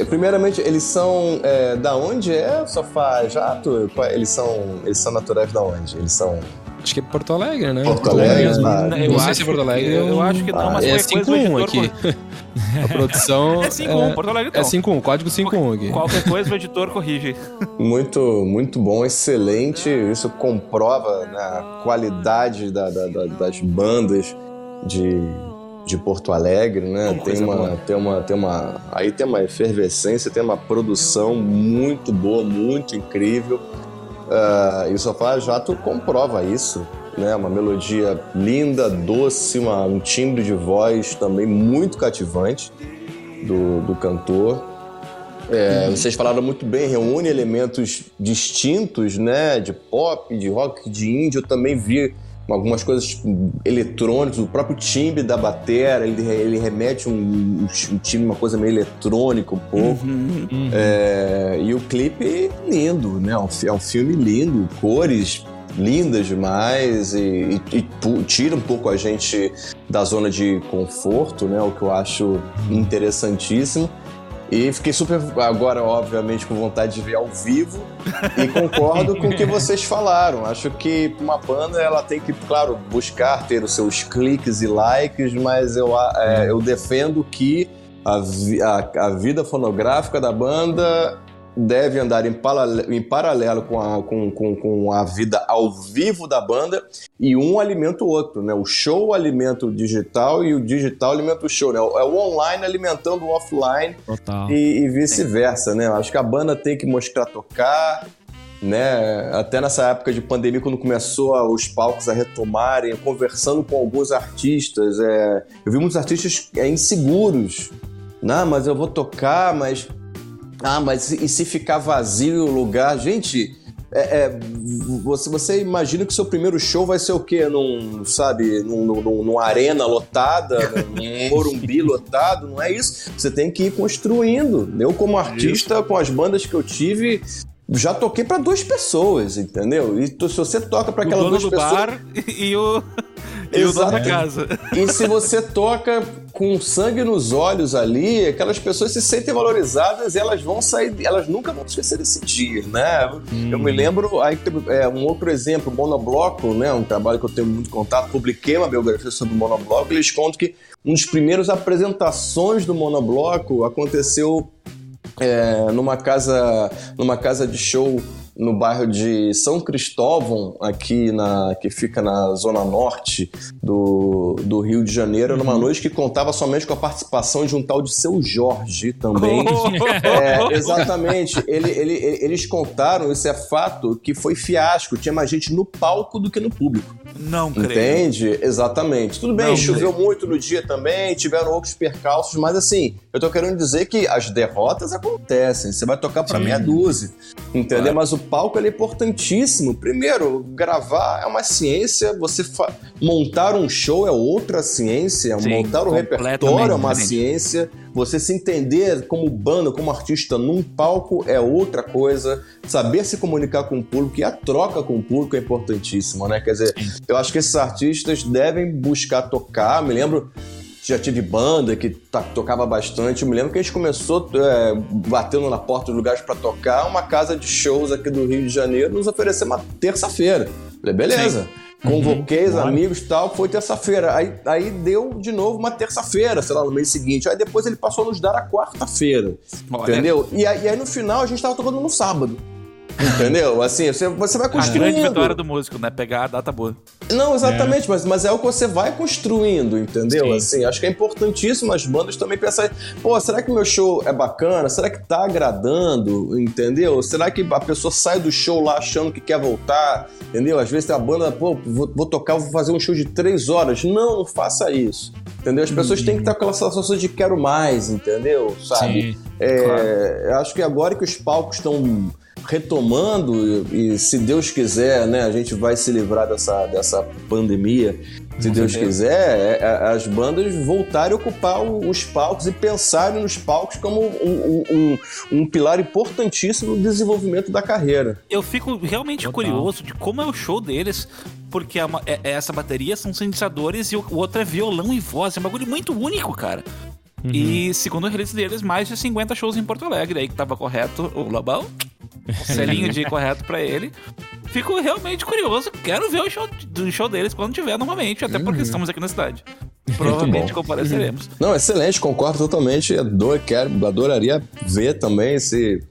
[SPEAKER 5] Primeiramente, eles são. é, da onde é Sofá Jato? Eles são. Eles são naturais da onde? Eles são.
[SPEAKER 3] Acho que é Porto Alegre, né?
[SPEAKER 5] Porto Alegre,
[SPEAKER 3] Não,
[SPEAKER 5] ah,
[SPEAKER 3] não
[SPEAKER 2] eu
[SPEAKER 3] sei
[SPEAKER 2] acho
[SPEAKER 3] se é Porto
[SPEAKER 2] que-
[SPEAKER 3] Alegre.
[SPEAKER 2] eu acho que não, mas
[SPEAKER 3] é
[SPEAKER 2] qualquer coisa o
[SPEAKER 3] 5-1
[SPEAKER 2] editor
[SPEAKER 3] aqui. <laughs> A produção.
[SPEAKER 2] É 5-1, Porto Alegre
[SPEAKER 3] É
[SPEAKER 2] então.
[SPEAKER 3] 5-1, código 5-1 aqui.
[SPEAKER 2] Qualquer coisa o editor corrige.
[SPEAKER 5] Muito, muito bom, excelente. Isso comprova né, a qualidade da- da- da- das bandas de, de Porto Alegre, né? Tem uma,
[SPEAKER 2] boa.
[SPEAKER 5] tem uma, tem uma, aí tem uma efervescência, tem uma produção muito boa, muito incrível. Ah, e o Sofá Jato comprova isso, né? Uma melodia linda, doce, uma- um timbre de voz também muito cativante do, do cantor. É, vocês falaram muito bem, reúne elementos distintos, né? De pop, de rock, de indie. Eu também vi algumas coisas tipo, eletrônicas, o próprio timbre da batera, ele, ele remete um, um, um timbre, uma coisa meio eletrônica um pouco. É, e o clipe lindo, né? É um É filme lindo, cores lindas demais e, e- e tira um pouco a gente da zona de conforto, né? O que eu acho interessantíssimo. E fiquei super, agora, obviamente, com vontade de ver ao vivo. E concordo com o que vocês falaram. Acho que uma banda, ela tem que, claro, buscar ter os seus cliques e likes, mas eu, é, eu defendo que a, a- a vida fonográfica da banda deve andar em, paralelo, em paralelo com, a, com, com, com a vida ao vivo da banda e um alimenta o outro, né? O show alimenta o digital e o digital alimenta o show, né? É o online alimentando o offline
[SPEAKER 4] Total.
[SPEAKER 5] e, e vice-versa, né? Acho que a banda tem que mostrar tocar, né? Até nessa época de pandemia, quando começou a- os palcos a retomarem, conversando com alguns artistas, é, eu vi muitos artistas é, inseguros. Não, mas eu vou tocar, mas ah, mas e se ficar vazio o lugar? Gente, é, é, você, você imagina que o seu primeiro show vai ser o quê? Num, sabe, num, num- numa arena lotada, <laughs> num Morumbi lotado? Não é isso. Você tem que ir construindo. Eu, como artista, com as bandas que eu tive, já toquei para duas pessoas, entendeu? E se você toca para
[SPEAKER 2] O
[SPEAKER 5] aquelas
[SPEAKER 2] dono
[SPEAKER 5] duas
[SPEAKER 2] do
[SPEAKER 5] pessoas.
[SPEAKER 2] bar e o, e o dono da casa.
[SPEAKER 5] E se você toca com sangue nos olhos ali, aquelas pessoas se sentem valorizadas e elas vão sair, elas nunca vão esquecer desse dia, né? Eu me lembro, aí é, um outro exemplo, o Monobloco, né? Um trabalho que eu tenho muito contato, publiquei uma biografia sobre o Monobloco, eles contam que um dos primeiros apresentações do Monobloco aconteceu é, numa casa numa casa de show no bairro de São Cristóvão, aqui na que fica na zona norte do, do Rio de Janeiro, numa noite que contava somente com a participação de um tal de Seu Jorge também. É, exatamente. Ele, ele- ele- eles contaram, isso é fato, que foi fiasco. Tinha mais gente no palco do que no público.
[SPEAKER 2] Não creio.
[SPEAKER 5] Entende? Exatamente. Tudo bem,
[SPEAKER 2] Não,
[SPEAKER 5] choveu muito no dia também, tiveram outros percalços, mas assim, eu tô querendo dizer que as derrotas acontecem. Você vai tocar pra
[SPEAKER 4] Sim.
[SPEAKER 5] meia dúzia. Entendeu?
[SPEAKER 2] Claro.
[SPEAKER 5] Mas o palco é importantíssimo. Primeiro, gravar é uma ciência, você montar um show é outra ciência,
[SPEAKER 2] Sim,
[SPEAKER 5] montar um repertório é uma
[SPEAKER 2] diferente.
[SPEAKER 5] ciência, você se entender como banda, como artista num palco é outra coisa, saber se comunicar com o público e a troca com o público é importantíssima, né? Quer dizer, eu acho que esses artistas devem buscar tocar. Me lembro já tive banda que tocava bastante. Eu me lembro que a gente começou é, batendo na porta dos lugares para tocar. Uma casa de shows aqui do Rio de Janeiro nos ofereceu uma terça-feira. Falei, beleza. Convoquei os amigos e tal, foi terça-feira. Aí, aí deu de novo uma terça-feira, sei lá, no mês seguinte. Aí depois ele passou a nos dar a quarta-feira. Entendeu? E aí, e aí no final a gente tava tocando no sábado. Entendeu? Assim, você, você vai
[SPEAKER 2] A grande
[SPEAKER 5] construindo.
[SPEAKER 2] vitória do músico, né? Pegar a data boa.
[SPEAKER 5] Não, exatamente, Mas, mas é o que você vai construindo, entendeu?
[SPEAKER 4] Sim.
[SPEAKER 5] Assim, acho que é importantíssimo as bandas também pensarem, pô, será que meu show é bacana? Será que tá agradando? Entendeu? Será que a pessoa sai do show lá achando que quer voltar? Entendeu? Às vezes tem a banda, pô, vou, vou tocar, vou fazer um show de três horas. Não, não faça isso. Entendeu? As pessoas têm que estar com aquela sensação de quero mais, entendeu? Sabe?
[SPEAKER 4] Sim.
[SPEAKER 5] É, eu acho que agora que os palcos estão retomando e, e se Deus quiser, né, a gente vai se livrar dessa, dessa pandemia. Se Deus quiser, é, é, as bandas voltarem a ocupar o- os palcos e pensarem nos palcos como um, um- um- um pilar importantíssimo no desenvolvimento da carreira.
[SPEAKER 2] Eu fico realmente
[SPEAKER 4] Total.
[SPEAKER 2] curioso de como é o show deles, porque é uma- é- é essa bateria são sintetizadores e o, o outro é violão e voz. É um bagulho muito único, cara. E segundo o release deles, mais de 50 shows em Porto Alegre. Aí que tava correto o Lobão. Selinho de correto pra ele. Fico realmente curioso. Quero ver o show, do show deles quando tiver novamente, até porque estamos aqui na cidade. Provavelmente compareceremos.
[SPEAKER 5] Não, excelente, concordo totalmente. Adoro, quero, adoraria ver também se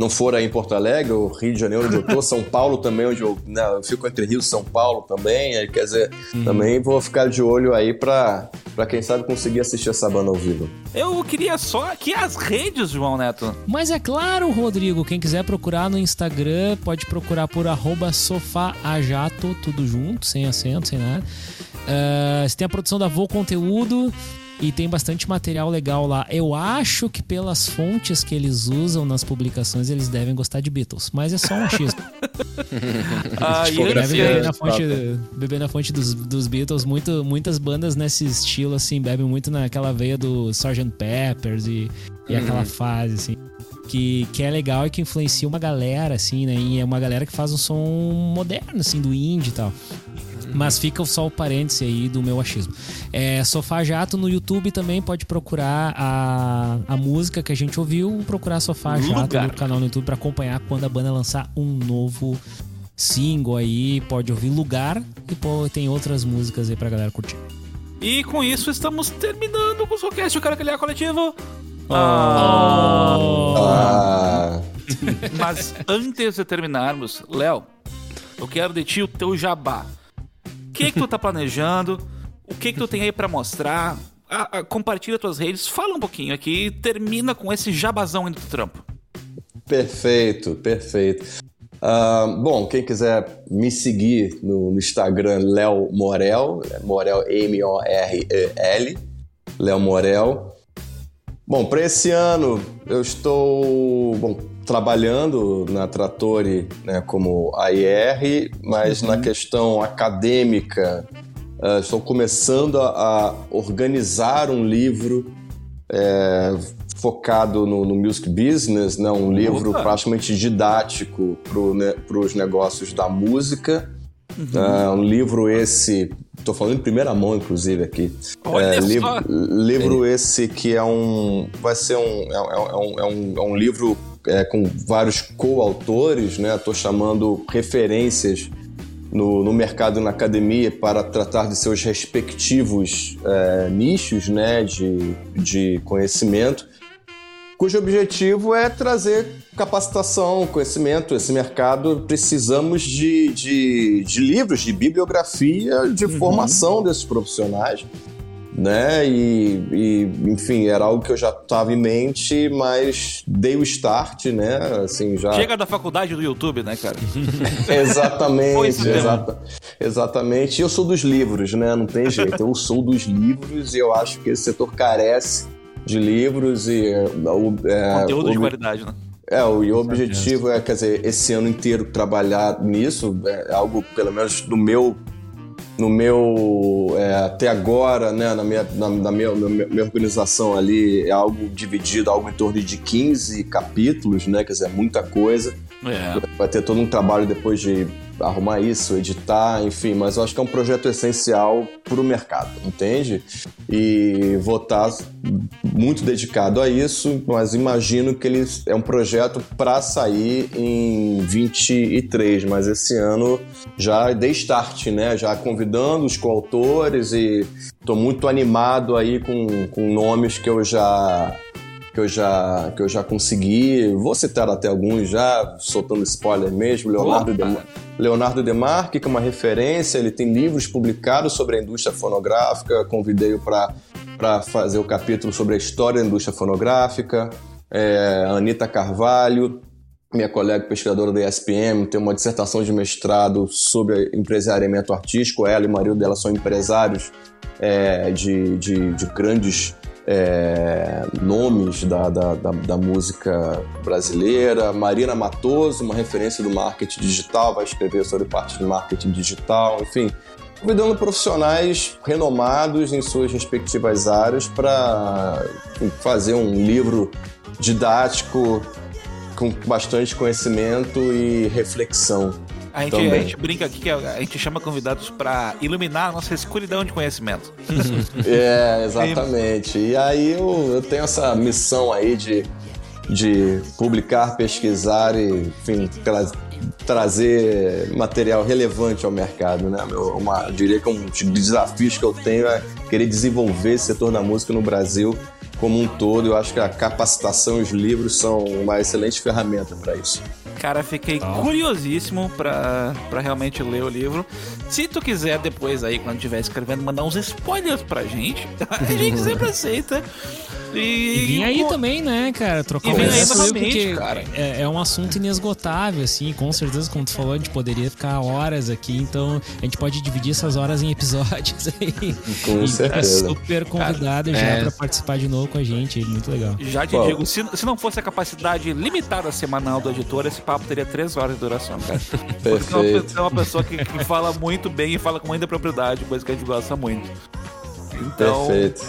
[SPEAKER 5] não for aí em Porto Alegre, o Rio de Janeiro onde eu tô, São Paulo também, onde eu, né, eu fico entre Rio e São Paulo também. aí, Quer dizer, também vou ficar de olho aí pra, pra quem sabe conseguir assistir essa banda ao vivo.
[SPEAKER 2] Eu queria só aqui as redes, João Neto.
[SPEAKER 4] Mas é claro, Rodrigo, quem quiser procurar no Instagram, pode procurar por arroba sofaajato, tudo junto, sem acento, sem nada. Ah, você tem a produção da Voo Conteúdo e tem bastante material legal lá. Eu acho que pelas fontes que eles usam nas publicações, eles devem gostar de Beatles, mas é só um achismo. <laughs>
[SPEAKER 2] Ah, antes-
[SPEAKER 4] Deve beber na
[SPEAKER 5] tá.
[SPEAKER 4] fonte, beber na fonte dos, dos Beatles. Muito, muitas bandas nesse estilo, assim, bebem muito naquela veia do Sgt. Peppers e, e aquela fase, assim. Que, que é legal e que influencia uma galera, assim, né? E é uma galera que faz um som moderno, assim, do indie e tal. Mas fica só o parêntese aí do meu achismo. É, Sofá Jato no YouTube também pode procurar a, a música que a gente ouviu, procurar Sofá Jato
[SPEAKER 2] Lugar.
[SPEAKER 4] no canal no YouTube pra acompanhar quando a banda lançar um novo single aí, pode ouvir Lugar e pô, tem outras músicas aí pra galera curtir.
[SPEAKER 2] E com isso estamos terminando com o Soulcast, o cara que ele é coletivo.
[SPEAKER 5] Ah,
[SPEAKER 2] Mas antes de terminarmos, Léo, eu quero de ti o teu jabá. O que que tu tá planejando? O que que tu tem aí pra mostrar? Ah, ah, compartilha tuas redes, fala um pouquinho aqui e termina com esse jabazão aí do trampo.
[SPEAKER 5] perfeito, perfeito. Ah, bom, quem quiser me seguir no, no Instagram, Léo Morel, Morel M-O-R-E-L, Léo Morel. Bom, para esse ano eu estou bom, trabalhando na Trattori né, como AIR, mas na questão acadêmica ah, estou começando a, a organizar um livro é, focado no, no music business, né, um livro
[SPEAKER 2] Opa!
[SPEAKER 5] praticamente didático para os negócios da música. Ah, um livro esse, estou falando em primeira mão, inclusive, aqui.
[SPEAKER 2] Olha
[SPEAKER 5] É,
[SPEAKER 2] só!
[SPEAKER 5] livro, livro esse que é um. Vai ser um. É, é- é um, é um, é um livro é, com vários coautores, né? Estou chamando referências no, no mercado e na academia para tratar de seus respectivos é, nichos né? de, de conhecimento cujo objetivo é trazer capacitação, conhecimento. Esse mercado precisamos de, de, de livros, de bibliografia, de formação desses profissionais. Né? E, e, enfim, era algo que eu já estava em mente, mas dei o start, né? Assim, já.
[SPEAKER 2] Chega da faculdade do YouTube, né, cara? <laughs>
[SPEAKER 5] Exatamente, exata, exatamente. Eu sou dos livros, né? Não tem jeito. Eu sou dos livros e eu acho que esse setor carece de livros e é, o- é,
[SPEAKER 2] Conteúdo de
[SPEAKER 5] o-
[SPEAKER 2] qualidade, né?
[SPEAKER 5] É, o, e o objetivo é, quer dizer, esse ano inteiro trabalhar nisso, é algo, pelo menos no meu, no meu, é, até agora, né, na minha, na, na minha, na minha minha organização ali, é algo dividido, algo em torno de 15 capítulos, né, quer dizer, é muita coisa.
[SPEAKER 2] É.
[SPEAKER 5] Vai ter todo um trabalho depois de arrumar isso, editar, enfim, mas eu acho que é um projeto essencial para o mercado, entende? E vou estar muito dedicado a isso, mas imagino que ele é um projeto para sair em 23, mas esse ano já dei start, né? Já convidando os coautores e estou muito animado aí com, com nomes que eu já que eu já que eu já consegui. Vou citar até alguns já, soltando spoiler mesmo. Leonardo,
[SPEAKER 2] Opa!
[SPEAKER 5] de, Leonardo Demarque, que é uma referência, ele tem livros publicados sobre a indústria fonográfica. Convidei-o para fazer o capítulo sobre a história da indústria fonográfica. É, Anitta Carvalho, minha colega pesquisadora da ESPM, tem uma dissertação de mestrado sobre empresariamento artístico. Ela e o marido dela são empresários é, de, de, de grandes é, nomes da, da, da, da música brasileira. Marina Matoso, uma referência do marketing digital, vai escrever sobre parte de marketing digital, enfim. Convidando profissionais renomados em suas respectivas áreas para fazer um livro didático com bastante conhecimento e reflexão.
[SPEAKER 2] A gente, a gente brinca aqui que a, gente chama convidados pra iluminar a nossa escuridão de conhecimento. <laughs>
[SPEAKER 5] É, exatamente. E aí eu, eu tenho essa missão aí de, de publicar, pesquisar e, enfim, tra- trazer material relevante ao mercado, né? Meu, uma, eu diria que um dos desafios que eu tenho é querer desenvolver esse setor da música no Brasil como um todo. Eu acho que a capacitação e os livros são uma excelente ferramenta para isso.
[SPEAKER 2] Cara, fiquei curiosíssimo pra, pra realmente ler o livro. Se tu quiser depois aí, quando estiver escrevendo, mandar uns spoilers pra gente, <laughs> a gente sempre aceita. E,
[SPEAKER 4] E vim aí também, né, cara? Trocar
[SPEAKER 2] E vem aí novamente,
[SPEAKER 4] porque
[SPEAKER 2] cara.
[SPEAKER 4] É, é um assunto inesgotável, assim. Com certeza, como tu falou, a gente poderia ficar horas aqui. Então, a gente pode dividir essas horas em episódios aí.
[SPEAKER 5] Com
[SPEAKER 4] E
[SPEAKER 5] certeza.
[SPEAKER 4] Tá super convidado já
[SPEAKER 3] é.
[SPEAKER 4] pra participar de novo com a gente. Muito legal.
[SPEAKER 2] Já te
[SPEAKER 5] Qual?
[SPEAKER 2] digo, se, se não fosse a capacidade limitada semanal do editor, esse papo teria três horas de duração, cara. <laughs> Porque pe- é uma pessoa que, que fala muito bem e fala com muita propriedade, coisa que a gente gosta muito. Então,
[SPEAKER 5] Perfeito.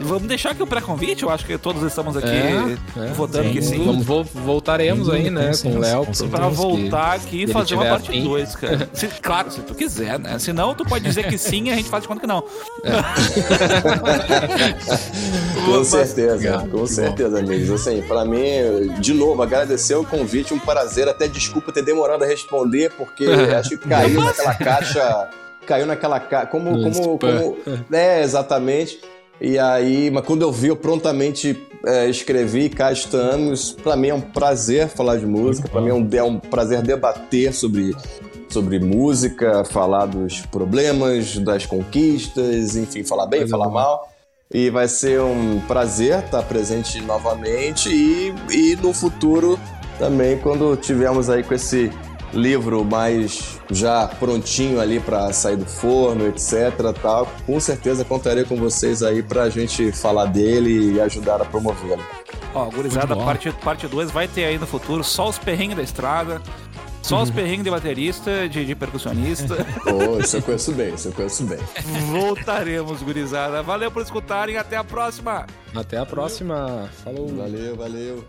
[SPEAKER 2] Vamos deixar aqui o pré-convite. Eu acho que todos estamos aqui
[SPEAKER 3] É, é,
[SPEAKER 2] votando que sim.
[SPEAKER 3] Vamos, vo- voltaremos aí, né, com o Léo.
[SPEAKER 4] Com.
[SPEAKER 2] Pra voltar aqui e fazer uma parte
[SPEAKER 3] afim.
[SPEAKER 2] 2, cara. <laughs> Se- claro, se tu quiser, né? Se não, tu pode dizer que sim e a gente faz de conta que não. <laughs>
[SPEAKER 5] Com
[SPEAKER 2] Mas-
[SPEAKER 5] certeza, com certeza, amigos. Assim, pra mim, de novo, agradecer o convite, um prazer. Até desculpa ter demorado a responder, porque <laughs> acho que caiu naquela caixa. Caiu naquela caixa. Como, como, como. É, exatamente. E aí, mas quando eu vi, eu prontamente é, escrevi, cá estamos. Pra mim é um prazer falar de música, pra mim é um, é um prazer debater sobre, sobre música, falar dos problemas, das conquistas, enfim, falar bem, falar mal. E vai ser um prazer estar presente novamente e, e no futuro também, quando tivermos aí com esse livro mais já prontinho ali para sair do forno, etc. Tal, com certeza contarei com vocês aí para a gente falar dele e ajudar a promovê-lo.
[SPEAKER 2] Ó, gurizada, parte 2 parte dois vai ter aí no futuro só os perrengues da estrada, só os perrengues de baterista, de, de percussionista. <laughs>
[SPEAKER 5] Oh, isso eu conheço bem, isso eu conheço bem.
[SPEAKER 2] Voltaremos, gurizada. Valeu por escutarem. Até a próxima.
[SPEAKER 3] Até a próxima. Falou.
[SPEAKER 5] Valeu, valeu.